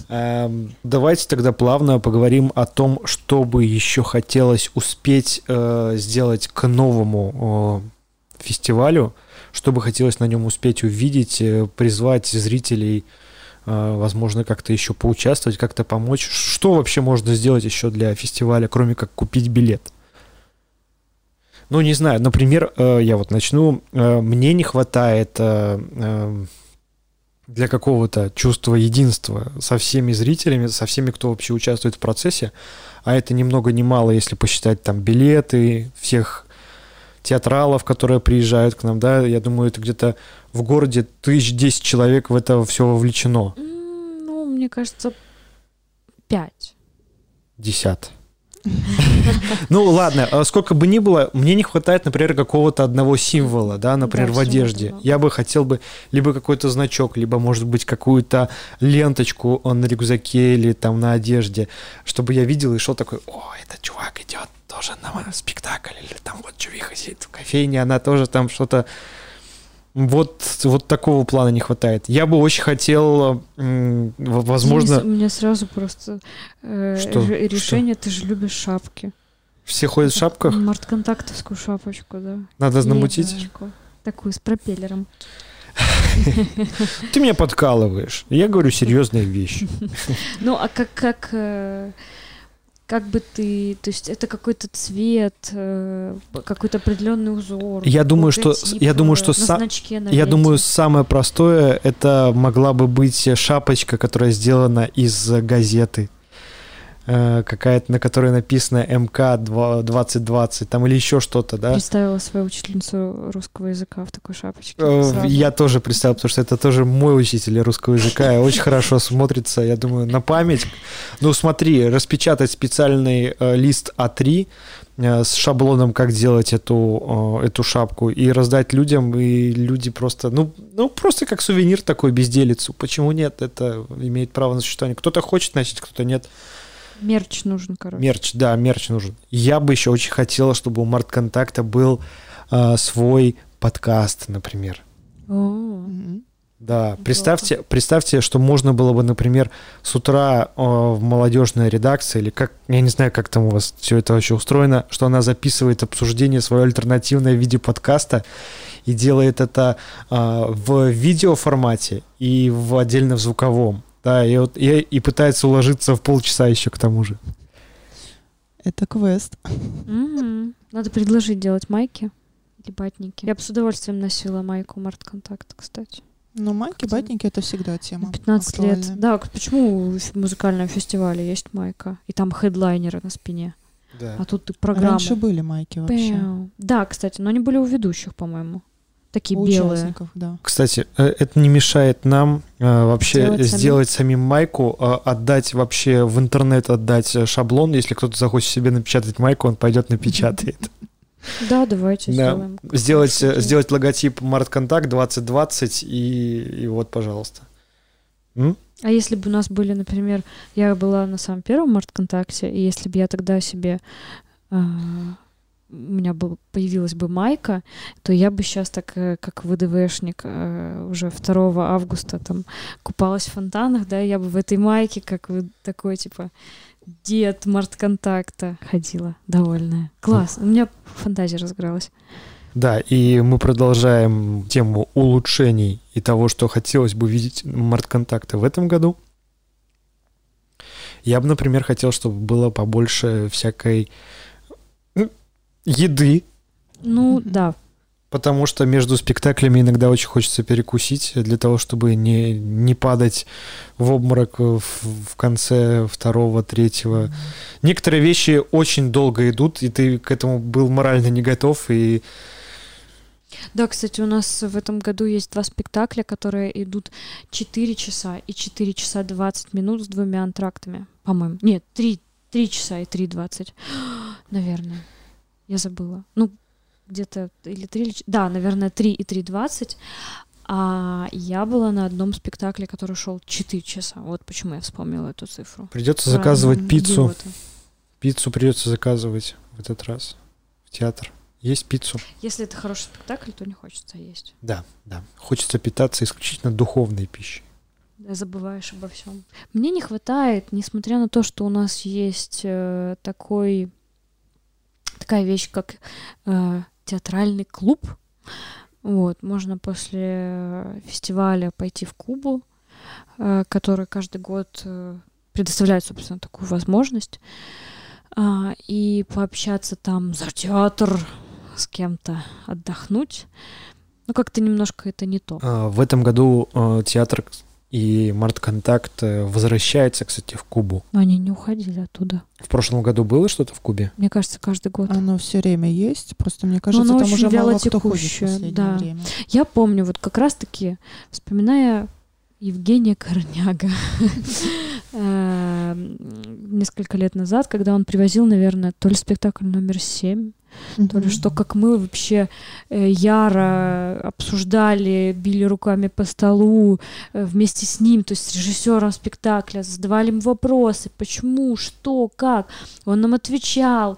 Эм, давайте тогда плавно поговорим о том, что бы еще хотелось успеть э, сделать к новому фестивалю, что бы хотелось на нем успеть увидеть, э, призвать зрителей, э, возможно, как-то еще поучаствовать, как-то помочь. Что вообще можно сделать еще для фестиваля, кроме как купить билет? Ну, не знаю, например, э, я вот начну. Э, мне не хватает э, для какого-то чувства единства со всеми зрителями, со всеми, кто вообще участвует в процессе, а это ни много ни мало, если посчитать там билеты, всех театралов, которые приезжают к нам, да, я думаю, это где-то в городе тысяч десять человек в это все вовлечено. Ну, мне кажется, пять. Десят. Ну ладно, а сколько бы ни было, мне не хватает, например, какого-то одного символа, да, например, в одежде. Я бы хотел бы либо какой-то значок, либо, может быть, какую-то ленточку на рюкзаке или там на одежде, чтобы я видел и шел такой, о, этот чувак идет, то тоже на спектакль, или там вот Чувиха сидит в кофейне, она тоже там что-то... Вот, вот такого плана не хватает. Я бы очень хотел, возможно, Денис, у меня сразу просто э, Что? ре- решение, ты же любишь шапки. все ходят в шапках, Мартконтактовскую шапочку, да. надо намутить. Такую, с пропеллером. Ты меня подкалываешь. Я говорю серьезные вещи. Ну, а как, как, э, как бы ты, то есть это какой-то цвет, э, какой-то определенный узор. Я думаю, что- я думаю, э, что са- значке, Я думаю, самое простое это могла бы быть шапочка, которая сделана из газеты. Э, Какая-то, на которой написано МК 2020, там или еще что-то, да? Представила свою учительницу русского языка в такой шапочке. Э, сразу. Я тоже представил, потому что это тоже мой учитель русского языка, и очень хорошо смотрится, я думаю, на память. Ну, смотри, распечатать специальный э, лист А3 э, с шаблоном, как делать эту, эту шапку, и раздать людям, и люди просто, ну, ну, просто как сувенир такой безделицу. Почему нет? Это имеет право на существование. Кто-то хочет носить, кто-то нет. Мерч нужен, короче. Мерч, да, мерч нужен. Я бы еще очень хотела, чтобы у Март Контакта был э, свой подкаст, например. О. Да, представьте, представьте, что можно было бы, например, с утра э, в молодежной редакции, или как, я не знаю, как там у вас все это вообще устроено, что она записывает обсуждение свое альтернативное в виде подкаста и делает это э, в видеоформате и в отдельно в звуковом. Да, и, вот, и, и пытается уложиться в полчаса еще к тому же. Это квест. Надо предложить делать майки или батники. Я бы с удовольствием носила майку Март Контакт, кстати. Ну, майки, Хотя- батники — это всегда тема 15 лет. Да, почему в музыкальном фестивале есть майка? И там хедлайнеры на спине. Да. А тут ты программа. Раньше были майки вообще. Пяу. Да, кстати, но они были у ведущих, по-моему. Такие У белые. участников, да. Кстати, э, это не мешает нам э, вообще Сделать сделать, самим. самим майку, э, отдать вообще в интернет отдать шаблон. Если кто-то захочет себе напечатать майку, он пойдет напечатает. Да, давайте Да. сделаем. Сделать, сделать логотип Мартконтакт 2020 и, и вот, пожалуйста. М? А если бы у нас были, например, я была на самом первом март-контакте, и если бы я тогда себе а, у меня был, появилась бы майка, то я бы сейчас так, э, как ВДВшник, э, уже 2 августа там купалась в фонтанах, да, я бы в этой майке, как вы такой, типа, дед март-контакта ходила, довольная. Класс, у меня фантазия разыгралась. Да, и мы продолжаем тему улучшений и того, что хотелось бы видеть Мартконтакта в этом году. Я бы, например, хотел, чтобы было побольше всякой еды, Ну, да, потому что между спектаклями иногда очень хочется перекусить для того, чтобы не, не падать в обморок в, в конце второго, третьего. Некоторые вещи очень долго идут, и ты к этому был морально не готов, и Да, кстати, у нас в этом году есть два спектакля, которые идут 4 часа и 4 часа 20 минут с двумя антрактами, по-моему. Нет, 3, 3 часа и 3.20. Наверное. Я забыла. Ну, где-то или 3, или... ч- Да, наверное, 3 и 3.20. А я была на одном спектакле, который шел 4 часа. Вот почему я вспомнила эту цифру. придется Про заказывать пиццу. идиота. Пиццу придется заказывать в этот раз в театр. Есть пиццу? Если это хороший спектакль, то не хочется есть. Да, да. Хочется питаться исключительно духовной пищей. Да, забываешь обо всем. Мне не хватает, несмотря на то, что у нас есть э, такой такая вещь, как э, театральный клуб. Вот, можно после э, фестиваля пойти в Кубу, э, который каждый год э, предоставляет, собственно, такую возможность, а, и пообщаться там за театр с кем-то, отдохнуть. Ну, как-то немножко это не то. А, В этом году э, театр и Мартконтакт э, возвращается, кстати, в Кубу. Но они не уходили оттуда. В прошлом году было что-то в Кубе? Мне кажется, каждый год. Оно все время есть, просто мне кажется, оно там очень уже мало кто ходит в последнее да. время. Я помню, вот как раз-таки, вспоминая Евгения Корняга, э, несколько лет назад, когда он привозил, наверное, то ли спектакль номер семь, то ли что, как мы вообще э, яро обсуждали, били руками по столу э, вместе с ним, то есть с режиссером спектакля, задавали ему вопросы, почему, что, как. Он нам отвечал.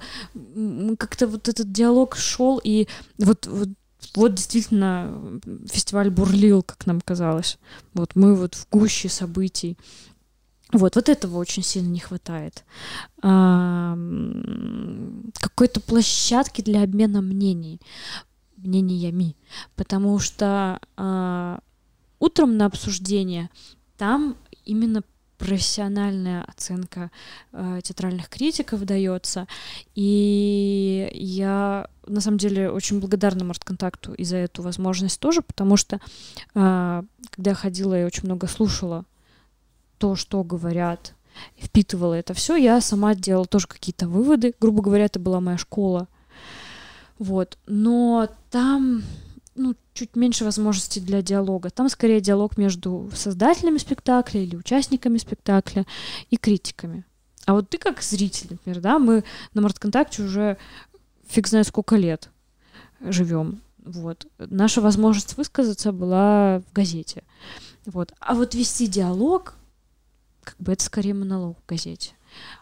Как-то вот этот диалог шел, и вот, вот вот действительно фестиваль бурлил, как нам казалось. Вот мы вот в гуще событий. Вот, вот этого очень сильно не хватает. А, Какой-то площадки для обмена мнений, мнениями. Потому что а, утром на обсуждение там именно профессиональная оценка э, театральных критиков дается. И я на самом деле очень благодарна Мортконтакту и за эту возможность тоже, потому что а, когда я ходила, я очень много слушала то, что говорят, впитывала это все, я сама делала тоже какие-то выводы. Грубо говоря, это была моя школа. Вот. Но там ну, чуть меньше возможностей для диалога. Там скорее диалог между создателями спектакля или участниками спектакля и критиками. А вот ты как зритель, например, да, мы на Мортконтакте уже фиг знает сколько лет живем. Вот. Наша возможность высказаться была в газете. Вот. А вот вести диалог, как бы это скорее монолог в газете.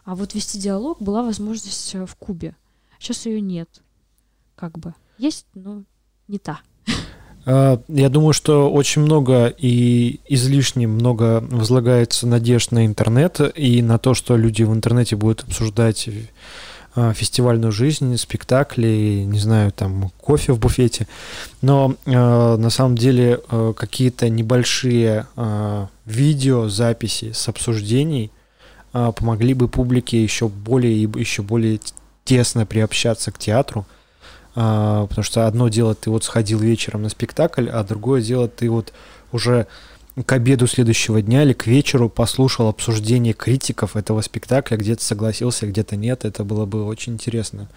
А вот вести диалог была возможность э, в Кубе. Сейчас ее нет. Как бы. Есть, но не та. А, Я думаю, что очень много и излишне много возлагается надежд на интернет и на то, что люди в интернете будут обсуждать а, фестивальную жизнь, спектакли, не знаю, там кофе в буфете. Но а, на самом деле какие-то небольшие видеозаписи с обсуждений а, помогли бы публике еще более и еще более тесно приобщаться к театру. А, потому что одно дело ты вот сходил вечером на спектакль, а другое дело ты вот уже к обеду следующего дня или к вечеру послушал обсуждение критиков этого спектакля, где-то согласился, где-то нет, это было бы очень интересно.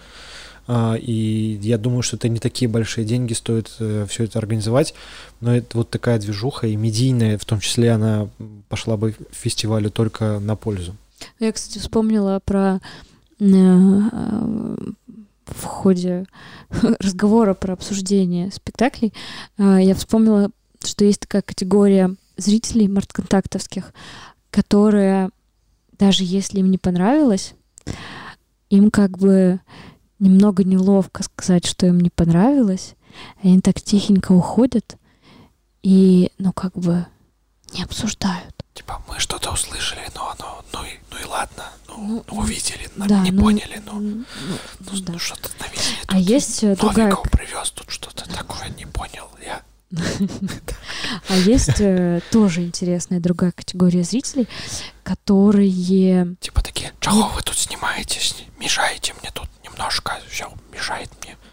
А, И я думаю, что это не такие большие деньги стоит все это организовать, но это вот такая движуха и медийная, в том числе она пошла бы фестивалю только на пользу. Я, кстати, вспомнила про э, э, в ходе разговора про обсуждение спектаклей, э, я вспомнила, что есть такая категория зрителей мартконтактовских, которые, даже если им не понравилось, им как бы немного неловко сказать, что им не понравилось, они так тихенько уходят и, ну, как бы не обсуждают. Типа, мы что-то услышали, но оно, ну и, ну и ладно, Ну, ну, увидели, да, ну, м, ну, ну, да. что-то навесили. А есть э, другая привез, тут что-то такое не понял я. А есть э, тоже интересная другая категория зрителей, которые... Типа такие, чего вы тут снимаетесь, мешаете мне тут немножко, все мешает мне.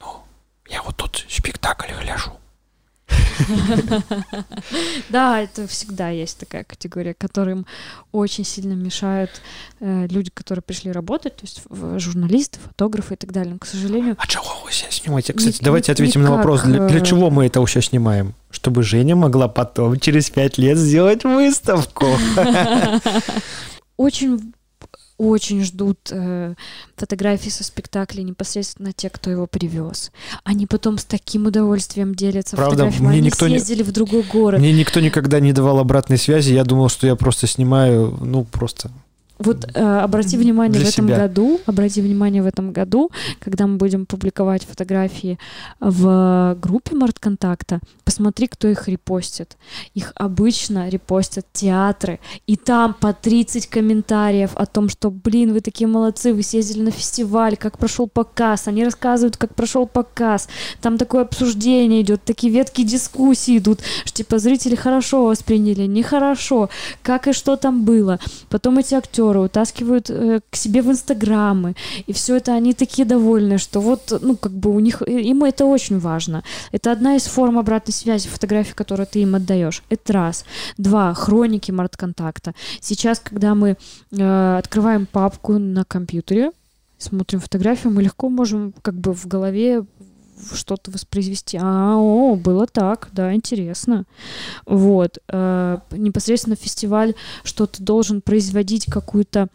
Ну, я вот тут спектакль гляжу. Да, это всегда есть такая категория, которым очень сильно мешают э, люди, которые пришли работать, то есть журналисты, фотографы и так далее. Но, к сожалению, А чего вы сейчас снимаете? Кстати, давайте ответим на вопрос, для, чего мы это сейчас снимаем? Чтобы Женя могла потом, через пять лет, сделать выставку. очень очень ждут э, фотографии со спектакля непосредственно те, кто его привез. Они потом с таким удовольствием делятся Правда, фотографиями. мне Они никто не- съездили в другой город. Мне никто никогда не давал обратной связи. Я думал, что я просто снимаю, ну, просто Вот э, обрати внимание Для в этом себя. году, обрати внимание в этом году, когда мы будем публиковать фотографии в группе Мартконтакта, посмотри, кто их репостит. Их обычно репостят театры, и там по 30 комментариев о том, что, блин, вы такие молодцы, вы съездили на фестиваль, как прошел показ, они рассказывают, как прошел показ, там такое обсуждение идет, такие ветки дискуссии идут, что типа зрители хорошо восприняли, нехорошо, как и что там было. Потом эти актеры утаскивают э, к себе в инстаграмы, и все это они такие довольны, что вот, ну, как бы у них, им это очень важно. Это одна из форм обратной связи, фотографии, которую ты им отдаешь. Это раз. Два. Хроники март-контакта. Сейчас, когда мы э, открываем папку на компьютере, смотрим фотографию, мы легко можем как бы в голове что-то воспроизвести. А, о, было так, да, интересно. Вот. Э, непосредственно фестиваль что-то должен производить какую-то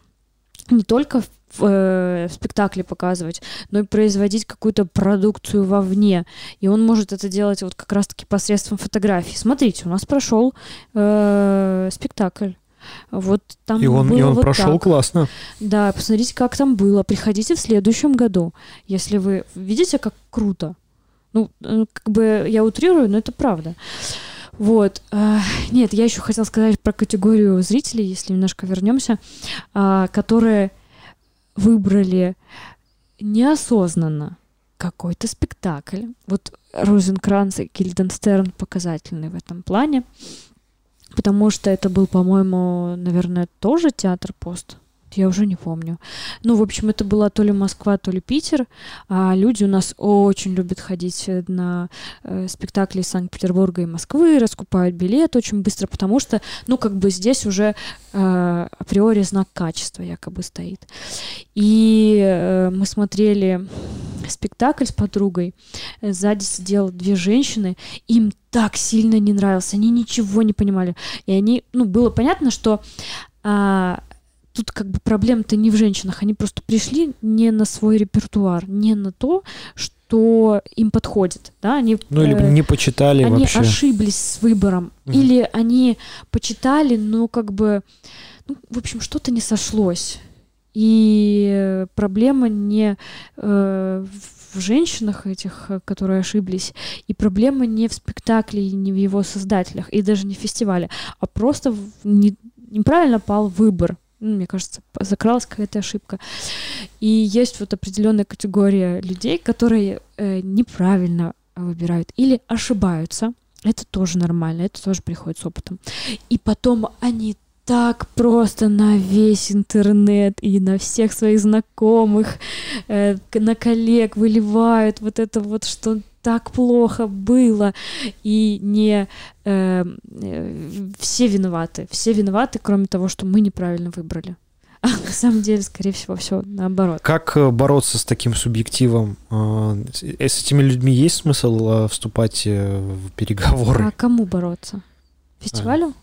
не только в, э, в спектакле показывать, но и производить какую-то продукцию вовне. И он может это делать вот как раз-таки посредством фотографий. Смотрите, у нас прошел э, спектакль. Вот там и он, было и он вот прошел так. классно. Да, посмотрите, как там было. Приходите в следующем году, если вы видите, как круто. Ну, э, как бы я утрирую, но это правда. Вот. а, Нет, я еще хотела сказать про категорию зрителей, если немножко вернемся, а, которые выбрали неосознанно какой-то спектакль. Вот Розенкранц и Гильденстерн показательный в этом плане, потому что это был, по-моему, наверное, тоже театр пост. Я уже не помню. Ну, в общем, это была то ли Москва, то ли Питер. А люди у нас очень любят ходить э, на э, спектакли Санкт-Петербурга и Москвы, раскупают билет очень быстро, потому что, ну, как бы здесь уже э, априори знак качества якобы стоит. И э, мы смотрели спектакль с подругой. Сзади сидела две женщины. Им так сильно не нравился. Они ничего не понимали. И они, ну, было понятно, что а, тут как бы проблема-то не в женщинах. Они просто пришли не на свой репертуар, не на то, что им подходит. Да? Они, Ну, или э, не почитали они вообще. ошиблись с выбором. Мгм. Или они почитали, но как бы, ну, в общем, что-то не сошлось. И проблема не э, в женщинах этих, которые ошиблись, и проблема не в спектакле, и не в его создателях, и даже не в фестивале, а просто в- не- неправильно пал выбор. Ну, Мне кажется, закралась какая-то ошибка. И есть вот определенная категория людей, которые э, неправильно выбирают или ошибаются. Это тоже нормально, это тоже приходит с опытом. И потом они так просто на весь интернет и на всех своих знакомых, э, на коллег выливают вот это вот, что так плохо было, и не э, э, все виноваты, все виноваты, кроме того, что мы неправильно выбрали. А на самом деле, скорее всего, все наоборот. Как э, бороться с таким субъективом? Э, С этими людьми есть смысл вступать в переговоры? А кому бороться? Фестивалю?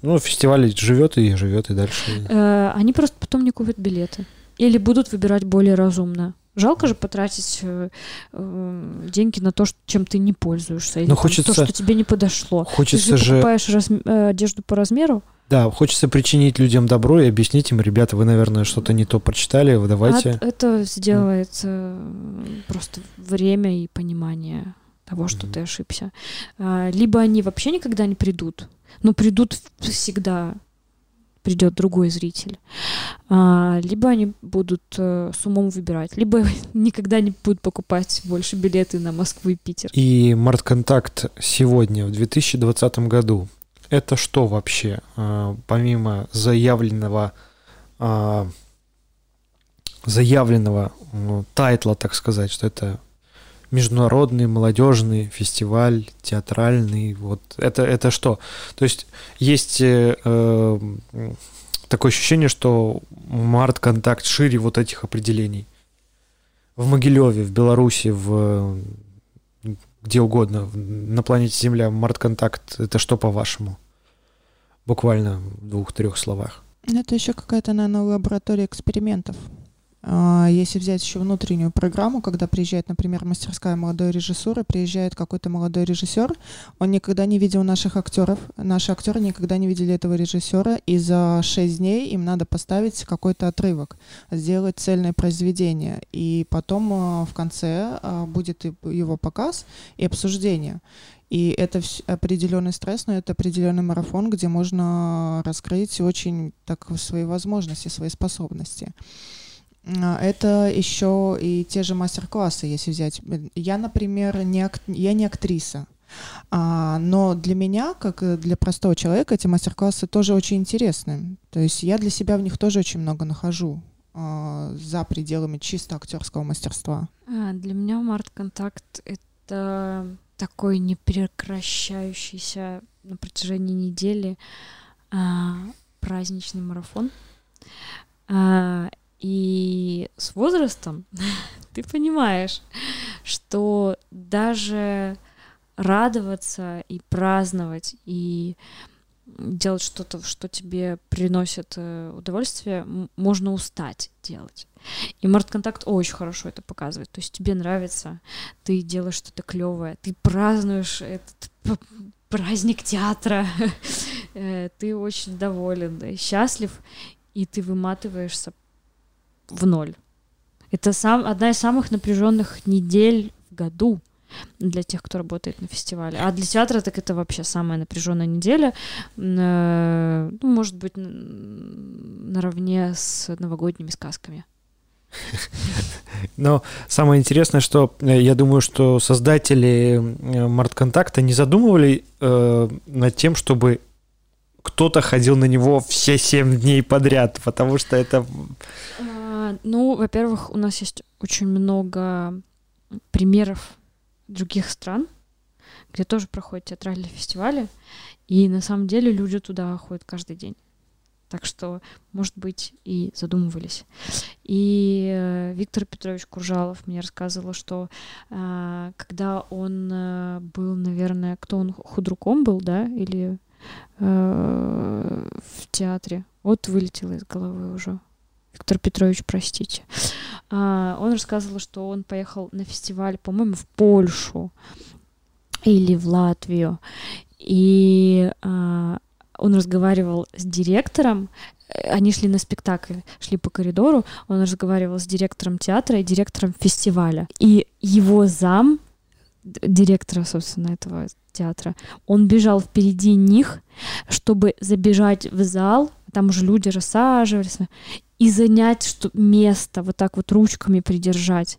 Ну, фестиваль живет и живет и дальше. Они просто потом не купят билеты. Или будут выбирать более разумно. Жалко же потратить э, э, деньги на то, что- чем ты не пользуешься. Или Ну, там хочется- то, что тебе не подошло. Хочется ты же, покупаешь разм- э, одежду по размеру, да, хочется причинить людям добро и объяснить им, ребята, вы, наверное, что-то не то прочитали, вы давайте. а это сделает э, просто время и понимание того, что Мгм. ты ошибся. А, либо они вообще никогда не придут, но придут всегда придет другой зритель. А, либо они будут э, с умом выбирать, либо никогда не будут покупать больше билеты на Москву и Питер. И Мартконтакт сегодня, в 2020 году, это что вообще? А, Помимо заявленного а, заявленного ну, тайтла, так сказать, что это международный молодежный фестиваль театральный, вот это это что? То есть есть э, э, такое ощущение, что Март Контакт шире вот этих определений. В Могилеве, в Беларуси, в где угодно, на планете Земля, Март Контакт это что по-вашему? Буквально в двух-трех словах. Это еще какая-то, наверное, лаборатория экспериментов. А, Если взять еще внутреннюю программу, когда приезжает, например, мастерская молодой режиссуры, приезжает какой-то молодой режиссер, он никогда не видел наших актеров, наши актеры никогда не видели этого режиссера, и за шесть дней им надо поставить какой-то отрывок, сделать цельное произведение, и потом а, в конце а, будет его показ и обсуждение. И это определенный стресс, но это определенный марафон, где можно раскрыть очень так свои возможности, свои способности. А, Это еще и те же мастер-классы, если взять. Я, например, не ак- я не актриса, а, но для меня, как для простого человека, эти мастер-классы тоже очень интересны. То есть я для себя в них тоже очень много нахожу а, за пределами чисто актерского мастерства. А, для меня Март-контакт — это такой непрекращающийся на протяжении недели а, праздничный марафон. А, и с возрастом ты понимаешь, что даже радоваться и праздновать и делать что-то, что тебе приносит э, удовольствие, можно устать делать. И Март-контакт очень хорошо это показывает. То есть тебе нравится, ты делаешь что-то клевое, ты празднуешь этот праздник театра, э, ты очень доволен, да, счастлив, и ты выматываешься в ноль. Это сам, одна из самых напряженных недель в году для тех, кто работает на фестивале. А для театра так это вообще самая напряженная неделя. Э, ну, может быть, наравне с новогодними сказками. Но самое интересное, что э, я думаю, что создатели э, Март-контакта не задумывали э, над тем, чтобы кто-то ходил на него все семь дней подряд, потому что это... А, ну, во-первых, у нас есть очень много примеров других стран, где тоже проходят театральные фестивали, и на самом деле люди туда ходят каждый день. Так что, может быть, и задумывались. И э, Виктор Петрович Куржалов мне рассказывал, что э, когда он э, был, наверное, кто он, худруком был, да, или э, в театре, вот вылетело из головы уже. Виктор Петрович, простите. А, он рассказывал, что он поехал на фестиваль, по-моему, в Польшу или в Латвию. И а, он разговаривал с директором, они шли на спектакль, шли по коридору, он разговаривал с директором театра и директором фестиваля. И его зам, директора, собственно, этого театра, он бежал впереди них, чтобы забежать в зал, там уже люди рассаживались, и занять что, место, вот так вот ручками придержать.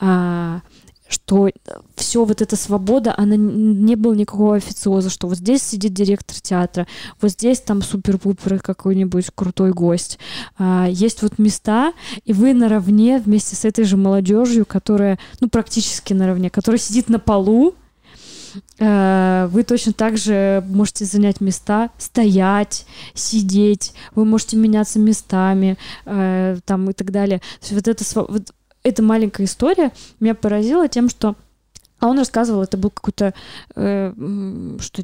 А, что все вот эта свобода, она не было никакого официоза, что вот здесь сидит директор театра, вот здесь там супер-пупер какой-нибудь крутой гость. А, есть вот места, и вы наравне вместе с этой же молодежью, которая, ну, практически наравне, которая сидит на полу, вы точно так же можете занять места, стоять, сидеть, вы можете меняться местами, э, там и так далее. То есть вот это вот эта маленькая история меня поразила тем, что а он рассказывал, это был какой-то, э, что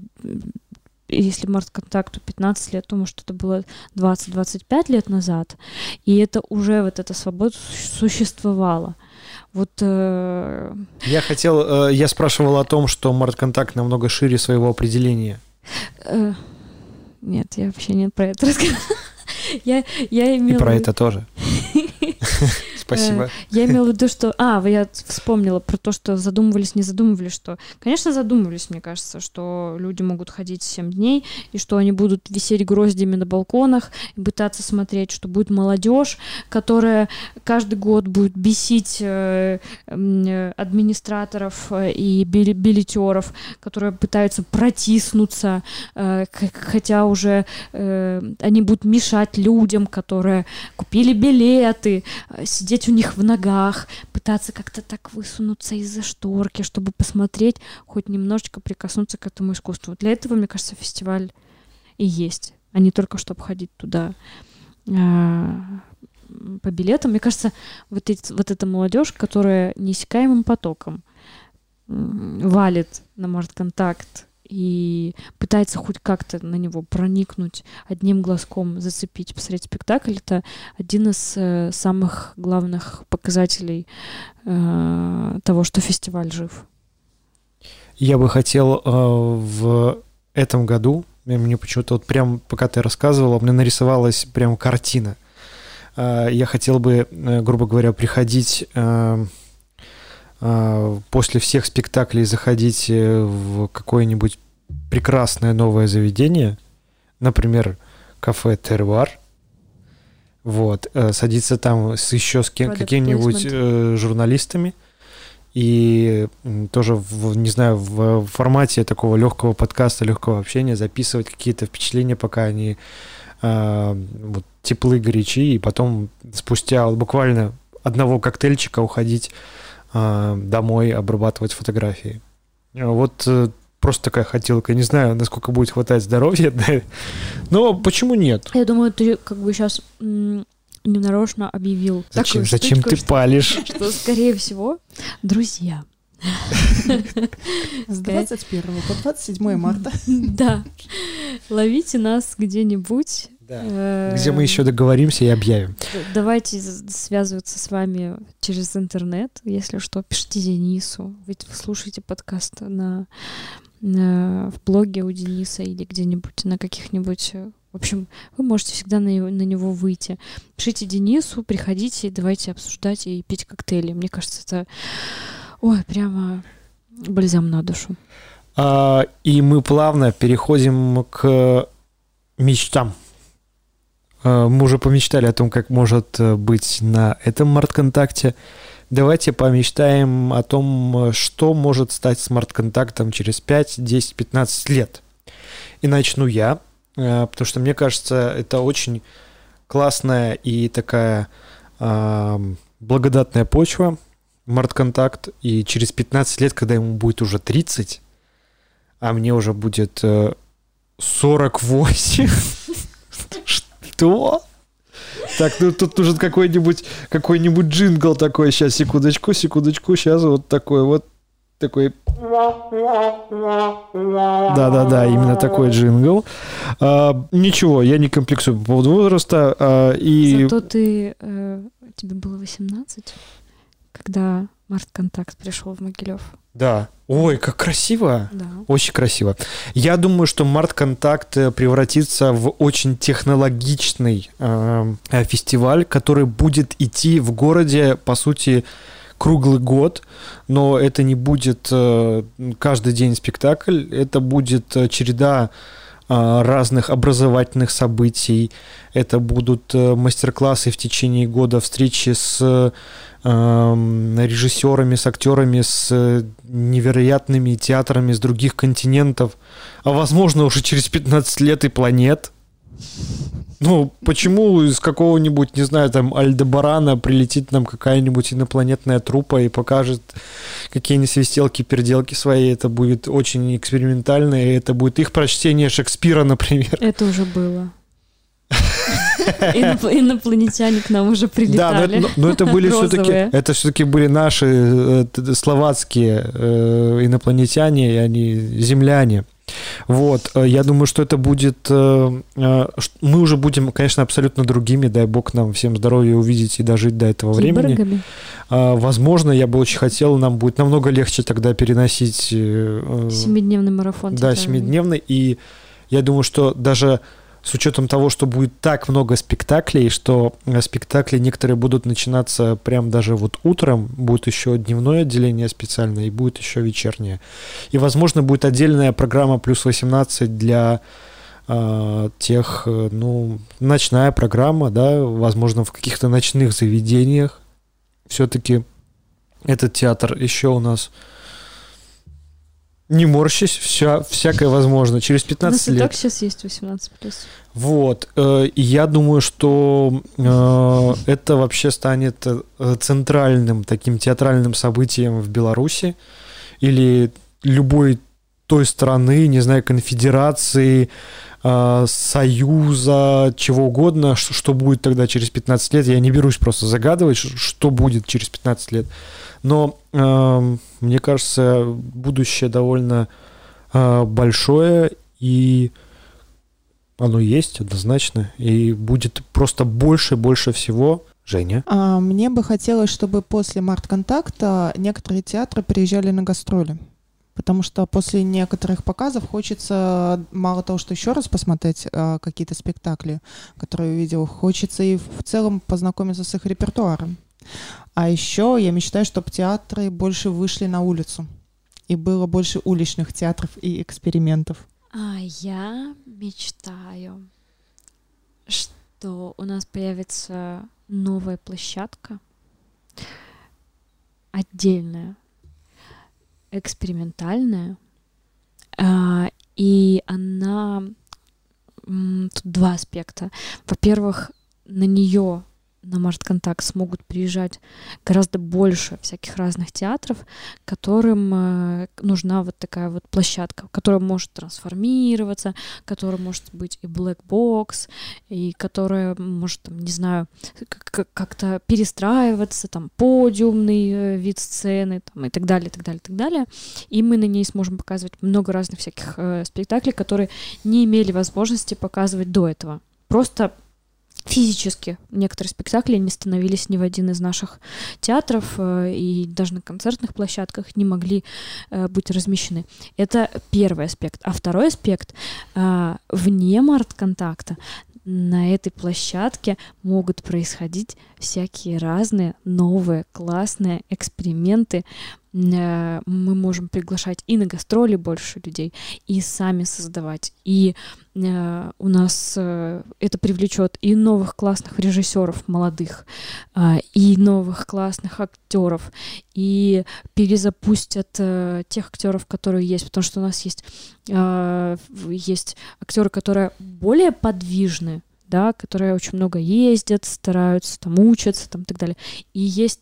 если Марс контакту 15 лет, то, может, это было 20-25 лет назад, и это уже вот эта свобода существовала. Вот. Э... Я хотел, э, я спрашивал о том, что Март-контакт намного шире своего определения. Э, нет, я вообще не про это рассказывала. я, я имела... И про это тоже. Спасибо. Э, я имела в виду, что... А, я вспомнила про то, что задумывались, не задумывались, что... Конечно, задумывались, мне кажется, что люди могут ходить 7 дней, и что они будут висеть гроздями на балконах, и пытаться смотреть, что будет молодежь, которая каждый год будет бесить э, администраторов э, и билетеров, которые пытаются протиснуться, хотя уже они будут мешать людям, которые купили билеты, сидеть сидеть у них в ногах, пытаться как-то так высунуться из-за шторки, чтобы посмотреть, хоть немножечко прикоснуться к этому искусству. Для этого, мне кажется, фестиваль и есть, а не только чтобы ходить туда а, по билетам. Мне кажется, вот, эти, вот эта молодежь, которая неиссякаемым потоком валит на может контакт и пытается хоть как-то на него проникнуть, одним глазком зацепить, посмотреть спектакль, это один из э, самых главных показателей э, того, что фестиваль жив. Я бы хотел э, в этом году, мне почему-то вот прям пока ты рассказывала, мне нарисовалась прям картина. Э, я хотел бы, э, грубо говоря, приходить э, после всех спектаклей заходить в какое-нибудь прекрасное новое заведение, например, кафе Тервар, вот, э, садиться там с еще с кем, какими-нибудь э, журналистами и тоже, в, не знаю, в формате такого легкого подкаста, легкого общения записывать какие-то впечатления, пока они э, вот, теплы, горячи, и потом спустя буквально одного коктейльчика уходить а, домой обрабатывать фотографии. Вот э, просто такая хотелка. Не знаю, насколько будет хватать здоровья, да. но почему нет? Я думаю, ты как бы сейчас ненарочно объявил. Зачем, такую зачем штучку, ты что- палишь? Что, скорее всего, друзья. С 21 по 27 марта. Да. Ловите нас где-нибудь. Э, Где мы еще договоримся и объявим. Давайте связываться с вами через интернет. Если что, пишите Денису. Ведь вы слушаете подкаст на, на- в блоге у Дениса или где-нибудь на каких-нибудь... э, В общем, вы можете всегда на, него- на него выйти. Пишите Денису, приходите, давайте обсуждать и пить коктейли. Мне кажется, это... Ой, прямо бальзам на душу. А, и мы плавно переходим к мечтам. А, мы уже помечтали о том, как может э, быть на этом смарт-контакте. Давайте помечтаем о том, э, что может стать смарт-контактом через 5, 10, 15 лет. И начну я, э, потому что мне кажется, это очень классная и такая благодатная почва, Март-контакт, и через 15 лет, когда ему будет уже 30, а мне уже будет э, 48. Что? Так, ну тут нужен какой-нибудь какой-нибудь джингл такой. Сейчас, секундочку, секундочку. Сейчас вот такой вот такой. Да-да-да, именно такой джингл. А, ничего, я не комплексую по поводу возраста. а, и Зато ты... э, тебе было 18, когда Март Контакт пришел в Могилев. да. Ой, как красиво. Да. Очень красиво. Я думаю, что Март-Контакт э, превратится в очень технологичный э, фестиваль, который будет идти в городе, по сути, круглый год, но это не будет э, каждый день спектакль, это будет э, череда э, разных образовательных событий, это будут мастер-классы в течение года, встречи с режиссерами, с актерами, с э, невероятными театрами с других континентов, а возможно уже через 15 лет и планет. Ну, почему из какого-нибудь, не знаю, там, Альдебарана прилетит нам какая-нибудь инопланетная трупа и покажет какие-нибудь свистелки, переделки свои, это будет очень экспериментально, и это будет их прочтение Шекспира, например. Это уже было. Инопл- Инопланетяне к нам уже Да, но прилетали. это, но- это были все-таки, это все-таки были наши э, словацкие э, инопланетяне, и они земляне. Вот, э, я думаю, что это будет, мы уже будем, конечно, абсолютно другими, дай бог нам всем здоровья увидеть и дожить до этого времени. Киборгами. А, Возможно, я бы очень хотел, нам будет намного легче тогда переносить Семидневный марафон. да, семидневный. И я думаю, что даже с учетом того, что будет так много спектаклей, что э, спектакли некоторые будут начинаться прям даже вот утром, будет еще дневное отделение специальное и будет еще вечернее. И, возможно, будет отдельная программа плюс 18 для э, тех, э, ну, ночная программа, да, возможно, в каких-то ночных заведениях. Все-таки этот театр еще у нас не морщись, вся, всякое возможно. Через У 15 нас и лет. так сейчас есть 18 плюс. Вот. э, я думаю, что э, это вообще станет э, центральным таким театральным событием в Беларуси или любой той страны, не знаю, конфедерации, союза, чего угодно, что, что будет тогда через 15 лет. Я не берусь просто загадывать, что будет через 15 лет. Но э, мне кажется, будущее довольно э, большое и оно есть однозначно и будет просто больше больше всего. Женя. А, Мне бы хотелось, чтобы после март-контакта некоторые театры приезжали на гастроли. Потому что после некоторых показов хочется мало того, что еще раз посмотреть а, какие-то спектакли, которые видел, хочется и в целом познакомиться с их репертуаром. А еще я мечтаю, чтобы театры больше вышли на улицу. И было больше уличных театров и экспериментов. А я мечтаю, что у нас появится новая площадка, отдельная, экспериментальная, а, и она тут два аспекта. Во-первых, на нее на Март-Контакт смогут приезжать гораздо больше всяких разных театров, которым э, нужна вот такая вот площадка, которая может трансформироваться, которая может быть и black box, и которая может, там, не знаю, как-то перестраиваться, там, подиумный э, вид сцены, там, и так далее, и так далее, и так далее. И мы на ней сможем показывать много разных всяких э, спектаклей, которые не имели возможности показывать до этого. Просто физически некоторые спектакли не становились ни в один из наших театров э, и даже на концертных площадках не могли э, быть размещены. Это первый аспект. А второй аспект э, вне март-контакта на этой площадке могут происходить всякие разные новые классные эксперименты. Э, мы можем приглашать и на гастроли больше людей, и сами создавать. И э, у нас э, это привлечет и новых классных режиссеров молодых, и новых классных актеров, и перезапустят тех актеров, которые есть, потому что у нас есть, есть актеры, которые более подвижны, да, которые очень много ездят, стараются, там, учатся, там, и так далее. И есть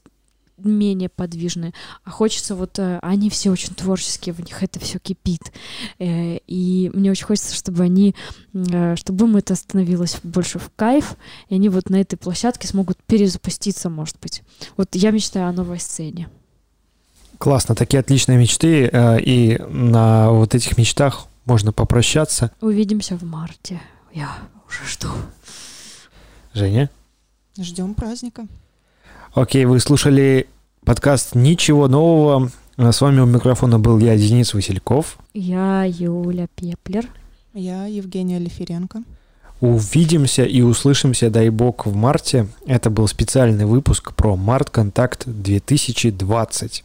менее подвижные, а хочется вот, э, они все очень творческие, в них это все кипит, э, и мне очень хочется, чтобы они, э, чтобы им это становилось больше в кайф, и они вот на этой площадке смогут перезапуститься, может быть. Вот я мечтаю о новой сцене. Классно, такие отличные мечты, и на вот этих мечтах можно попрощаться. Увидимся в марте. Я уже жду. Женя? Ждем праздника. Окей, вы слушали подкаст «Ничего нового». С вами у микрофона был я, Денис Васильков. Я Юля Пеплер. Я Евгения Лиференко. Увидимся и услышимся, дай бог, в марте. Это был специальный выпуск про Март Контакт 2020.